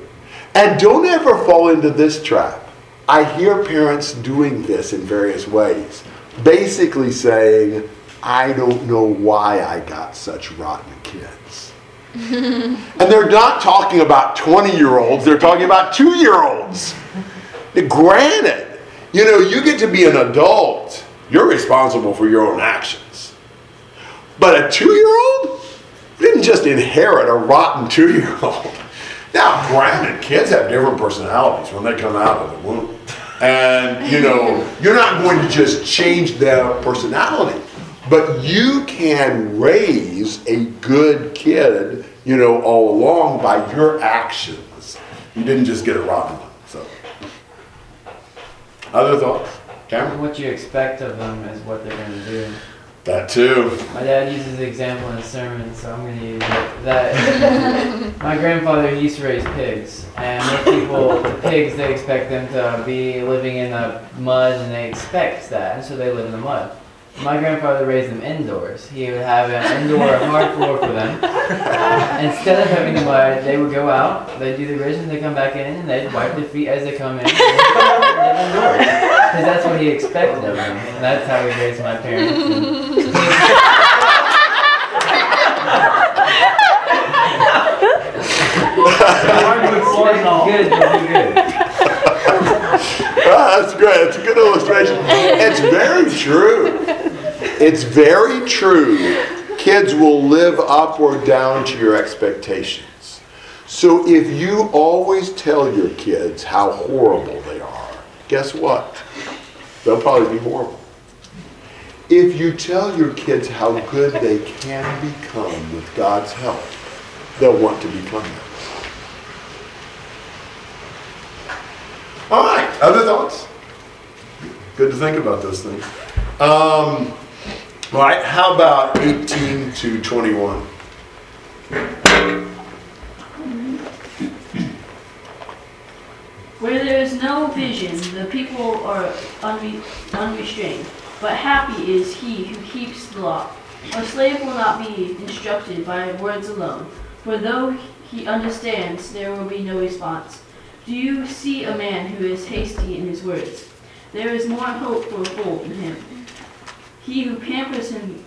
And don't ever fall into this trap. I hear parents doing this in various ways, basically saying, I don't know why I got such rotten kids. and they're not talking about 20 year olds, they're talking about two year olds. Granted, you know, you get to be an adult, you're responsible for your own actions. But a two year old didn't just inherit a rotten two year old. Now, granted, kids have different personalities when they come out of the womb. And, you know, you're not going to just change their personality, but you can raise a good kid, you know, all along by your actions. You didn't just get a rotten one. So, other thoughts? Cameron? What you expect of them is what they're gonna do. That too. My dad uses the example in his sermon, so I'm gonna use it. That my grandfather used to raise pigs, and most people, the pigs, they expect them to be living in the mud, and they expect that, and so they live in the mud. My grandfather raised them indoors. He would have an indoor hard floor for them. Instead of having the mud, they would go out, they'd do the ridges, they come back in, and they'd wipe their feet as they come in. Because that's what he expected of. And that's how he raised my parents. Ah, that's great. It's a good illustration. It's very true. It's very true. Kids will live up or down to your expectations. So if you always tell your kids how horrible they guess what? They'll probably be horrible. If you tell your kids how good they can become with God's help, they'll want to become that. All right, other thoughts? Good to think about those things. Um, all right, how about 18 to 21? Where there is no vision, the people are unre- unrestrained. But happy is he who keeps the law. A slave will not be instructed by words alone, for though he understands, there will be no response. Do you see a man who is hasty in his words? There is more hope for a fool in him. He who pampers him,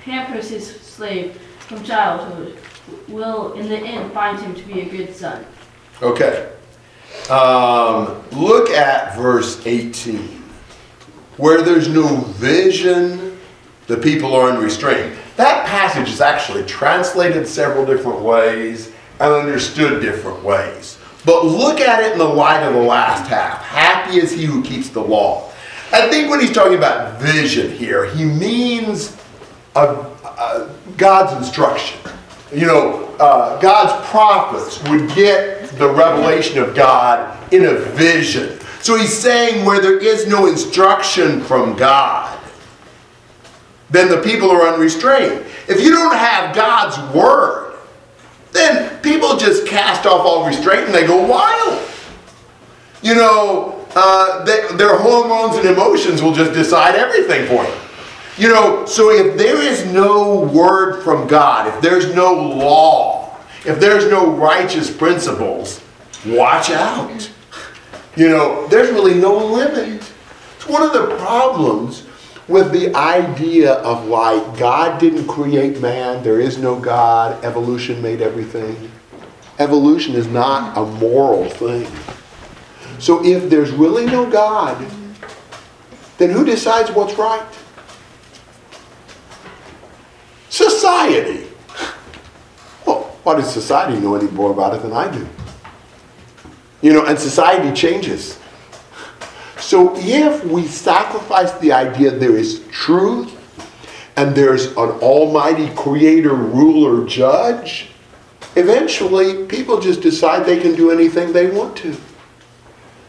pampers his slave from childhood, will in the end find him to be a good son. Okay. Um, look at verse 18. Where there's no vision, the people are unrestrained. That passage is actually translated several different ways and understood different ways. But look at it in the light of the last half. Happy is he who keeps the law. I think when he's talking about vision here, he means uh, uh, God's instruction. You know, uh, God's prophets would get the revelation of God in a vision. So he's saying where there is no instruction from God, then the people are unrestrained. If you don't have God's word, then people just cast off all restraint and they go wild. You know, uh, they, their hormones and emotions will just decide everything for them. You know, so if there is no word from God, if there's no law, if there's no righteous principles, watch out. You know, there's really no limit. It's one of the problems with the idea of like God didn't create man, there is no God, evolution made everything. Evolution is not a moral thing. So if there's really no God, then who decides what's right? Society. Well, why does society know any more about it than I do? You know, and society changes. So if we sacrifice the idea there is truth and there's an almighty creator, ruler, judge, eventually people just decide they can do anything they want to.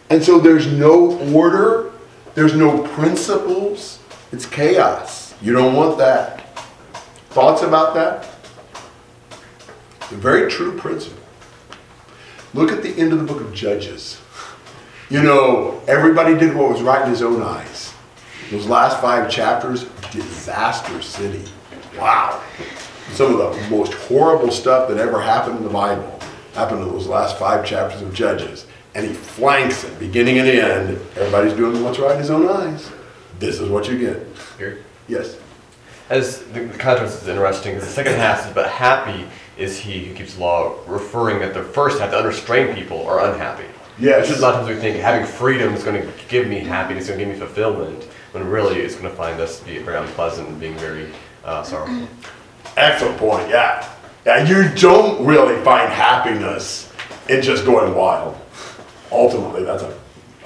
And so there's no order, there's no principles, it's chaos. You don't want that. Thoughts about that? A very true principle. Look at the end of the book of Judges. You know, everybody did what was right in his own eyes. Those last five chapters, disaster city. Wow. Some of the most horrible stuff that ever happened in the Bible happened in those last five chapters of Judges. And he flanks it, beginning and end. Everybody's doing what's right in his own eyes. This is what you get. Here. Yes. As the, the contrast is interesting because the second half is, but happy is he who keeps law, referring that the first half, the unrestrained people, are unhappy. Yes. Which is a lot of times we think having freedom is going to give me happiness, going to give me fulfillment, when really it's going to find us to be very unpleasant and being very uh, sorrowful. Excellent point, yeah. Yeah, you don't really find happiness in just going wild. Ultimately, that's an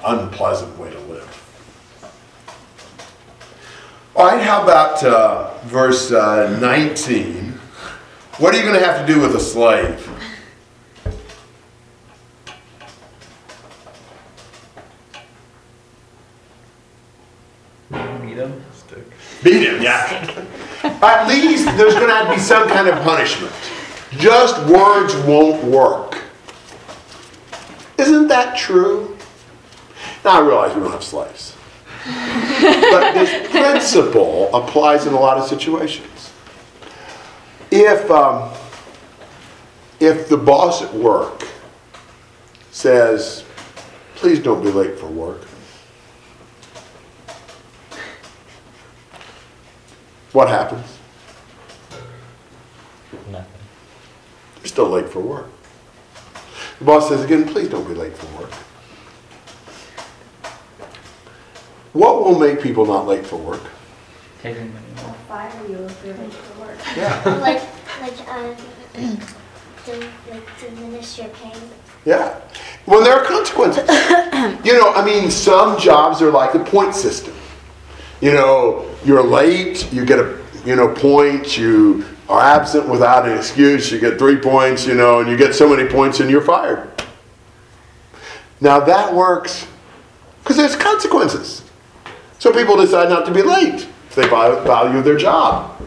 unpleasant way to live. All right, how about uh, verse uh, 19? What are you going to have to do with a slave? Meet him. Stick. Beat him, yeah. At least there's going to have to be some kind of punishment. Just words won't work. Isn't that true? Now I realize we don't have slaves. But this principle applies in a lot of situations. If, um, if the boss at work says, please don't be late for work, what happens? Nothing. You're still late for work. The boss says again, please don't be late for work. What will make people not late for work? Taking money off. Fire you if you're late for work. Yeah. like, like, uh, to, like, diminish your pain. Yeah. Well, there are consequences. you know, I mean, some jobs are like the point system. You know, you're late, you get a you know point. You are absent without an excuse, you get three points. You know, and you get so many points, and you're fired. Now that works because there's consequences. So people decide not to be late if they value their job.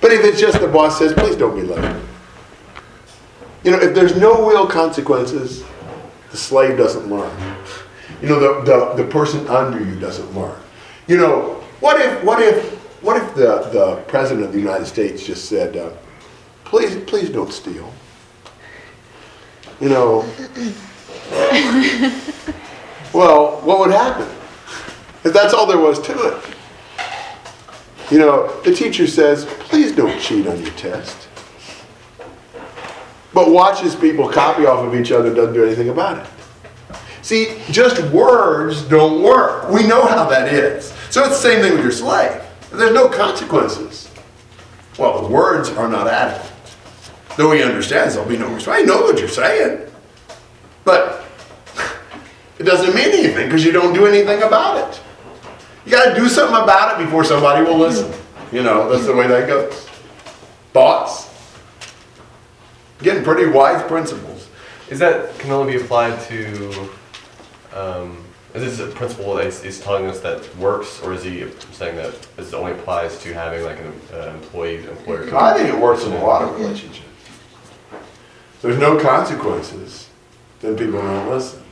But if it's just the boss says, please don't be late. You know, if there's no real consequences, the slave doesn't learn. You know, the, the, the person under you doesn't learn. You know, what if, what if, what if the, the president of the United States just said, uh, please, please don't steal? You know, well, what would happen? If that's all there was to it. You know, the teacher says, please don't cheat on your test. But watches people copy off of each other, and doesn't do anything about it. See, just words don't work. We know how that is. So it's the same thing with your slave. There's no consequences, what words are not adequate. Though he understands there'll be no response. I know what you're saying. But it doesn't mean anything because you don't do anything about it. You got to do something about it before somebody will listen. You know, that's the way that goes. Thoughts? Getting pretty wise principles. Is that can only be applied to? Um, is this a principle that he's, he's telling us that works, or is he saying that this only applies to having like an uh, employee employer? I think it works in a lot of relationships. There's no consequences, then people don't listen.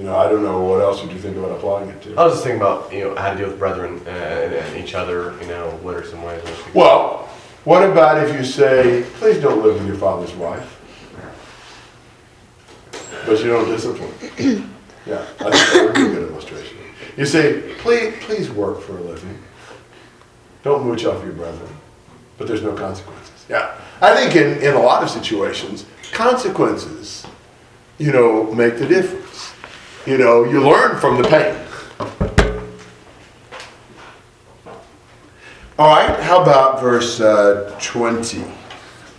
You know, I don't know, what else would you think about applying it to? I was just thinking about you know how to deal with brethren uh, and, and each other. You know, what are some ways? in which we- Well, what about if you say, please don't live with your father's wife? But you don't discipline. Yeah, I think that would be a good illustration. You say, please, please work for a living. Don't mooch off your brethren. But there's no consequences. Yeah. I think in, in a lot of situations, consequences, you know, make the difference. You know, you learn from the pain. All right, how about verse uh, 20?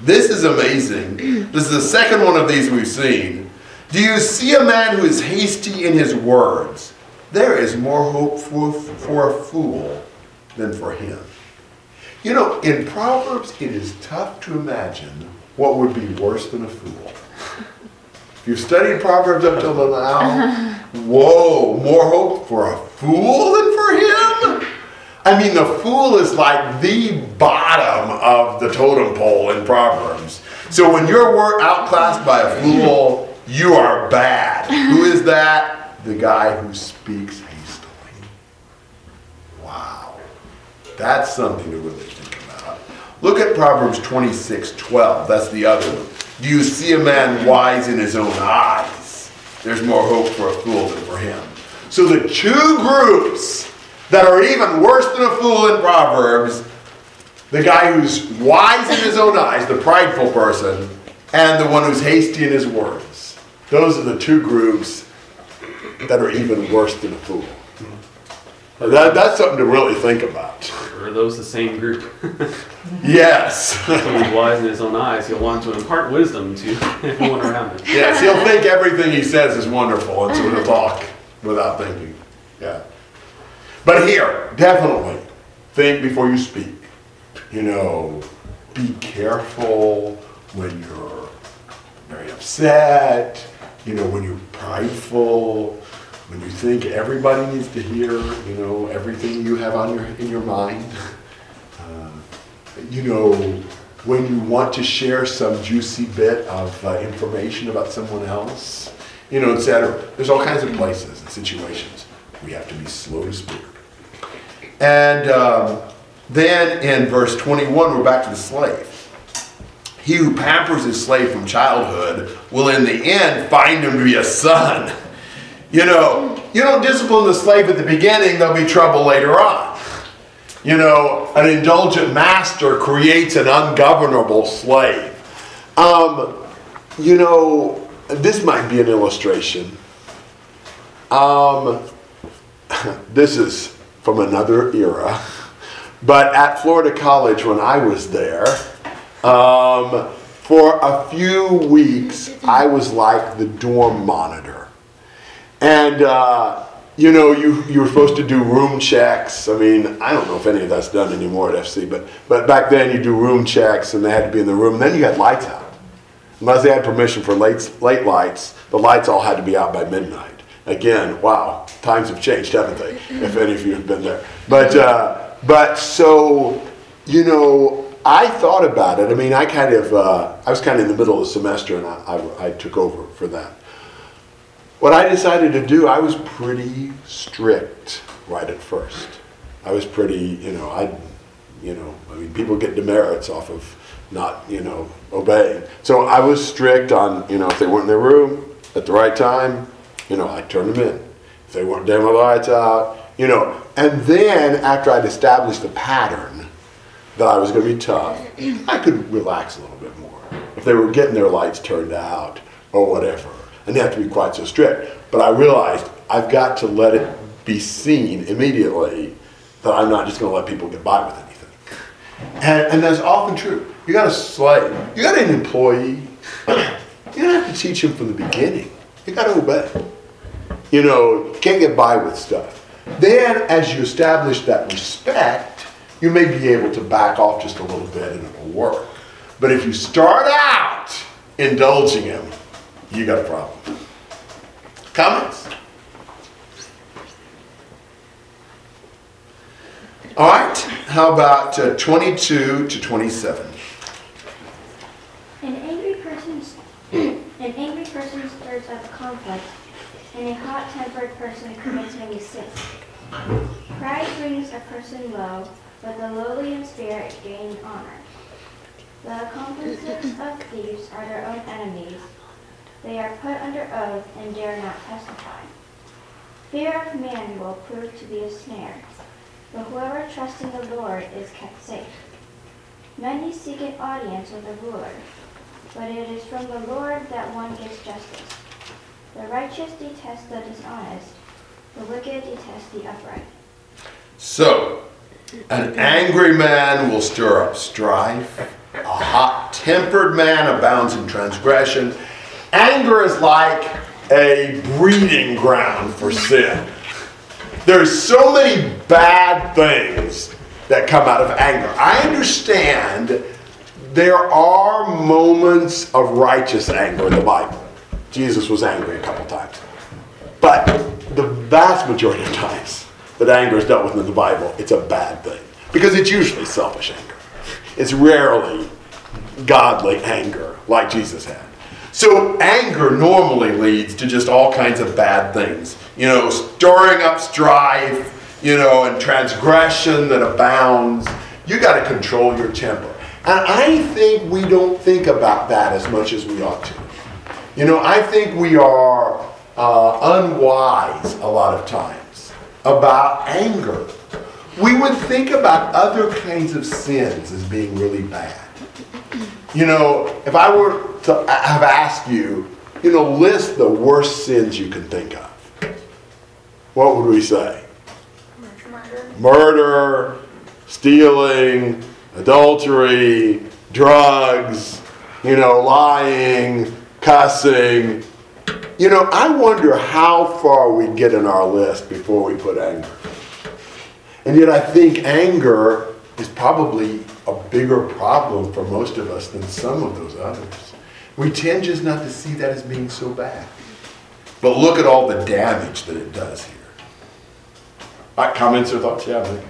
This is amazing. This is the second one of these we've seen. Do you see a man who is hasty in his words? There is more hope for, for a fool than for him. You know, in Proverbs, it is tough to imagine what would be worse than a fool. If you've studied Proverbs up till now, whoa, more hope for a fool than for him? I mean, the fool is like the bottom of the totem pole in Proverbs. So when you're outclassed by a fool, you are bad. Who is that? The guy who speaks hastily. Wow. That's something to really think about. Look at Proverbs 26 12. That's the other one. Do you see a man wise in his own eyes? There's more hope for a fool than for him. So the two groups that are even worse than a fool in Proverbs the guy who's wise in his own eyes, the prideful person, and the one who's hasty in his words. Those are the two groups that are even worse than a fool. That, that's something to really think about. Or are those the same group? Yes. Someone's wise in his own eyes. He'll want to impart wisdom to everyone around him. Yes, he'll think everything he says is wonderful, and so he'll talk without thinking. Yeah. But here, definitely, think before you speak. You know, be careful when you're very upset, you know, when you're prideful, when you think everybody needs to hear, you know, everything you have on your, in your mind. Uh, you know, when you want to share some juicy bit of uh, information about someone else, you know, etc. There's all kinds of places and situations we have to be slow to speak. And um, then in verse 21, we're back to the slave. He who pampers his slave from childhood will in the end find him to be a son. You know, you don't discipline the slave at the beginning, there'll be trouble later on. You know, an indulgent master creates an ungovernable slave. Um, you know, this might be an illustration. Um, this is from another era, but at Florida College when I was there, um, for a few weeks I was like the dorm monitor. And, uh, you know, you, you were supposed to do room checks. I mean, I don't know if any of that's done anymore at FC, but, but back then you do room checks and they had to be in the room. And Then you had lights out. Unless they had permission for late, late lights, the lights all had to be out by midnight. Again, wow, times have changed, haven't they? If any of you have been there. But, uh, but so, you know, I thought about it. I mean, I kind of, uh, I was kind of in the middle of the semester and I, I, I took over for that. What I decided to do, I was pretty strict right at first. I was pretty, you know, I, you know, I mean, people get demerits off of not, you know, obeying. So I was strict on, you know, if they weren't in their room at the right time, you know, I turned them in. If they weren't dim the lights out, you know. And then after I'd established the pattern that I was going to be tough, I could relax a little bit more. If they were getting their lights turned out or whatever, they have to be quite so strict. But I realized I've got to let it be seen immediately that I'm not just going to let people get by with anything. And, and that's often true. You got a slave, you got an employee. You don't have to teach him from the beginning. You got to obey. You know, can't get by with stuff. Then, as you establish that respect, you may be able to back off just a little bit and it'll work. But if you start out indulging him, you got a problem. Comments? All right, how about uh, 22 to 27? An angry person, an angry person stirs up conflict, and a hot-tempered person commits many sins. Pride brings a person low, but the lowly in spirit gain honor. The accomplices of thieves are their own enemies. They are put under oath and dare not testify. Fear of man will prove to be a snare, but whoever trusts in the Lord is kept safe. Many seek an audience with the ruler, but it is from the Lord that one gets justice. The righteous detest the dishonest, the wicked detest the upright. So, an angry man will stir up strife. A hot tempered man abounds in transgression. Anger is like a breeding ground for sin. There's so many bad things that come out of anger. I understand there are moments of righteous anger in the Bible. Jesus was angry a couple times. But the vast majority of times that anger is dealt with in the Bible, it's a bad thing. Because it's usually selfish anger. It's rarely godly anger like Jesus had. So anger normally leads to just all kinds of bad things. You know, stirring up strife, you know, and transgression that abounds. You got to control your temper. And I think we don't think about that as much as we ought to. You know, I think we are uh, unwise a lot of times about anger. We would think about other kinds of sins as being really bad. You know, if I were to have asked you, you know, list the worst sins you can think of, what would we say? Murder, stealing, adultery, drugs, you know, lying, cussing. You know, I wonder how far we get in our list before we put anger. And yet I think anger is probably a bigger problem for most of us than some of those others. We tend just not to see that as being so bad. But look at all the damage that it does here. All right, comments or thoughts? Yeah, Vic?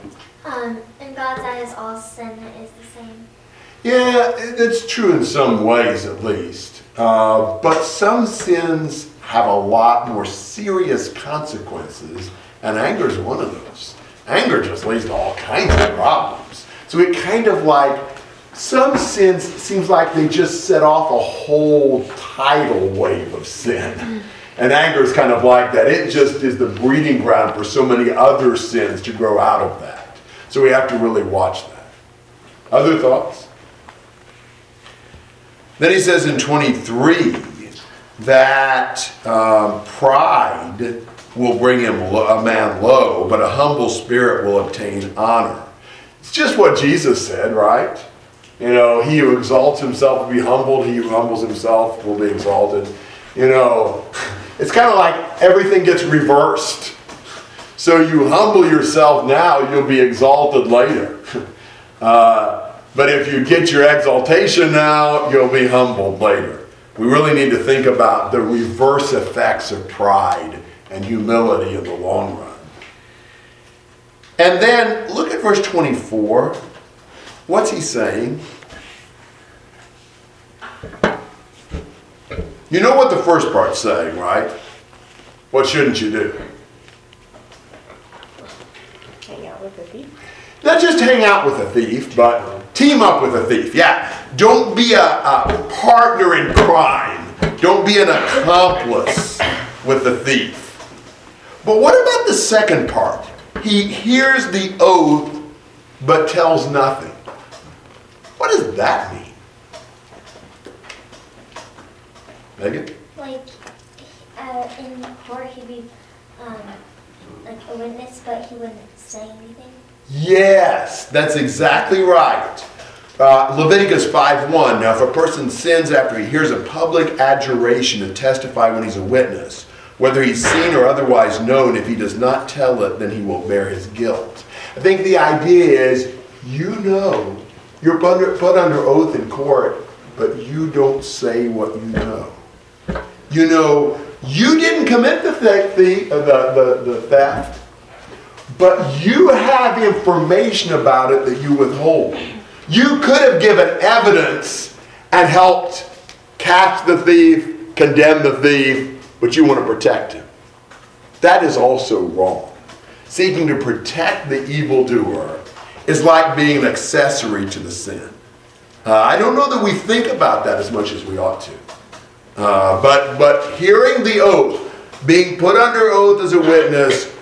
Um, in God's eyes, all sin is the same. Yeah, it's true in some ways at least. Uh, but some sins have a lot more serious consequences, and anger is one of those. Anger just leads to all kinds of problems. So it kind of like, some sins seems like they just set off a whole tidal wave of sin. And anger is kind of like that. It just is the breeding ground for so many other sins to grow out of that. So we have to really watch that. Other thoughts? Then he says in 23 that um, pride will bring him lo- a man low, but a humble spirit will obtain honor. It's just what Jesus said, right? You know, he who exalts himself will be humbled, he who humbles himself will be exalted. You know, it's kind of like everything gets reversed. So you humble yourself now, you'll be exalted later. Uh, but if you get your exaltation now, you'll be humbled later. We really need to think about the reverse effects of pride and humility in the long run. And then look at verse 24. What's he saying? You know what the first part's saying, right? What shouldn't you do? Hang out with a thief. Not just hang out with a thief, but team up with a thief. Yeah. Don't be a, a partner in crime. Don't be an accomplice with the thief. But what about the second part? He hears the oath but tells nothing. What does that mean? Megan? Like, uh, in court, he'd be um, like a witness, but he wouldn't say anything. Yes, that's exactly right. Uh, Leviticus 5:1. Now, if a person sins after he hears a public adjuration to testify when he's a witness, whether he's seen or otherwise known, if he does not tell it, then he will bear his guilt. I think the idea is, you know, you're put under, put under oath in court, but you don't say what you know. You know, you didn't commit the, theft, the, uh, the, the, the theft, but you have information about it that you withhold. You could have given evidence and helped catch the thief, condemn the thief, but you want to protect him. That is also wrong. Seeking to protect the evildoer is like being an accessory to the sin. Uh, I don't know that we think about that as much as we ought to. Uh, but, but hearing the oath, being put under oath as a witness,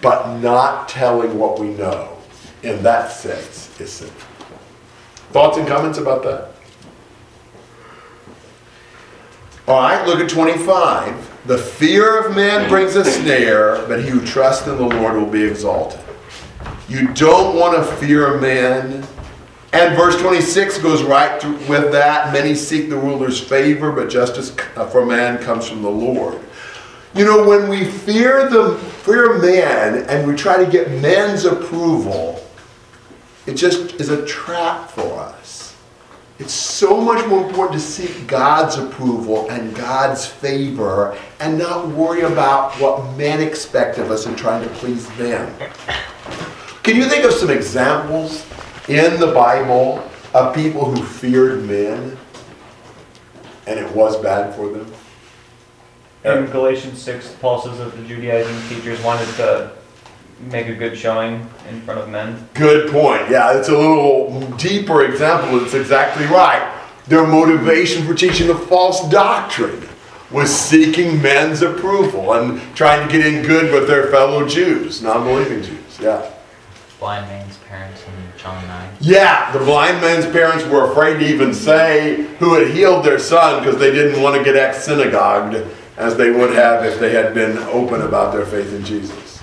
but not telling what we know, in that sense, is sinful. Thoughts and comments about that? All right, look at 25. The fear of man brings a snare, but he who trusts in the Lord will be exalted. You don't want to fear man. And verse 26 goes right through with that. Many seek the ruler's favor, but justice uh, for man comes from the Lord. You know, when we fear the fear man and we try to get men's approval, it just is a trap for us. It's so much more important to seek God's approval and God's favor and not worry about what men expect of us and trying to please them. Can you think of some examples in the Bible of people who feared men and it was bad for them? In Galatians 6, Paul says that the Judaizing teachers wanted to make a good showing in front of men. Good point. Yeah, it's a little deeper example. It's exactly right. Their motivation for teaching the false doctrine was seeking men's approval and trying to get in good with their fellow Jews, non believing Jews. Yeah. Blind man's parents in John 9. Yeah, the blind man's parents were afraid to even say who had healed their son because they didn't want to get ex synagogued as they would have if they had been open about their faith in Jesus.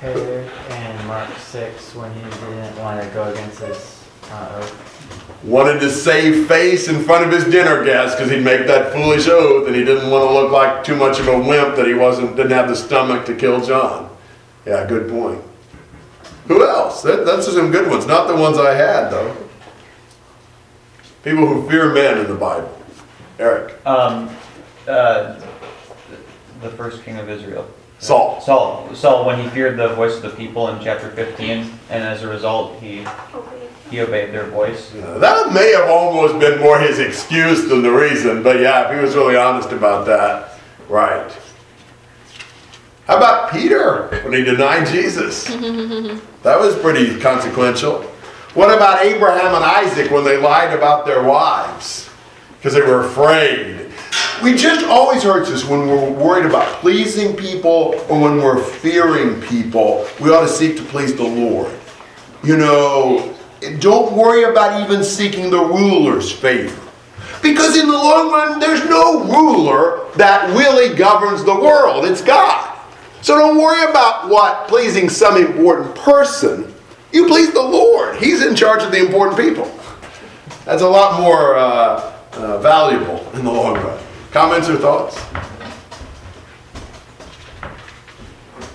Herod in Mark 6 when he didn't want to go against his uh, oath. Wanted to save face in front of his dinner guests because he'd make that foolish oath and he didn't want to look like too much of a wimp that he wasn't didn't have the stomach to kill John. Yeah, good point. Who else? That, that's some good ones. Not the ones I had though. People who fear men in the Bible. Eric. Um, uh, the first king of Israel. Saul. Saul. Saul, when he feared the voice of the people in chapter 15, and as a result, he he obeyed their voice. Uh, that may have almost been more his excuse than the reason, but yeah, if he was really honest about that, right. How about Peter when he denied Jesus? That was pretty consequential. What about Abraham and Isaac when they lied about their wives? Because they were afraid. We just always hurts us when we're worried about pleasing people or when we're fearing people. We ought to seek to please the Lord. You know, don't worry about even seeking the ruler's favor. Because in the long run, there's no ruler that really governs the world. It's God. So don't worry about what pleasing some important person. You please the Lord. He's in charge of the important people. That's a lot more uh, uh, valuable in the long run. Comments or thoughts?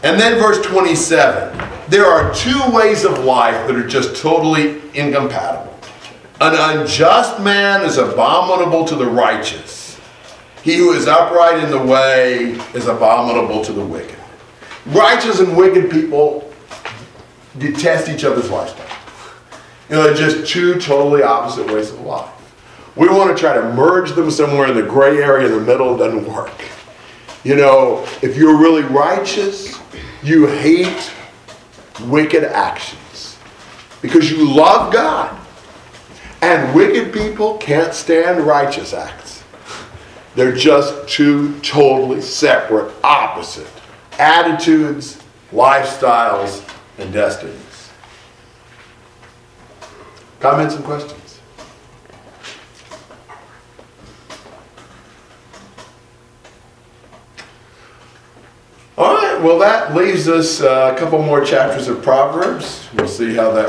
And then verse 27. There are two ways of life that are just totally incompatible. An unjust man is abominable to the righteous. He who is upright in the way is abominable to the wicked. Righteous and wicked people detest each other's lifestyle. You know, they're just two totally opposite ways of life. We want to try to merge them somewhere in the gray area in the middle. Doesn't work. You know, if you're really righteous, you hate wicked actions because you love God. And wicked people can't stand righteous acts. They're just two totally separate, opposite attitudes, lifestyles, and destinies. Comments and questions? All right, well, that leaves us uh, a couple more chapters of Proverbs. We'll see how that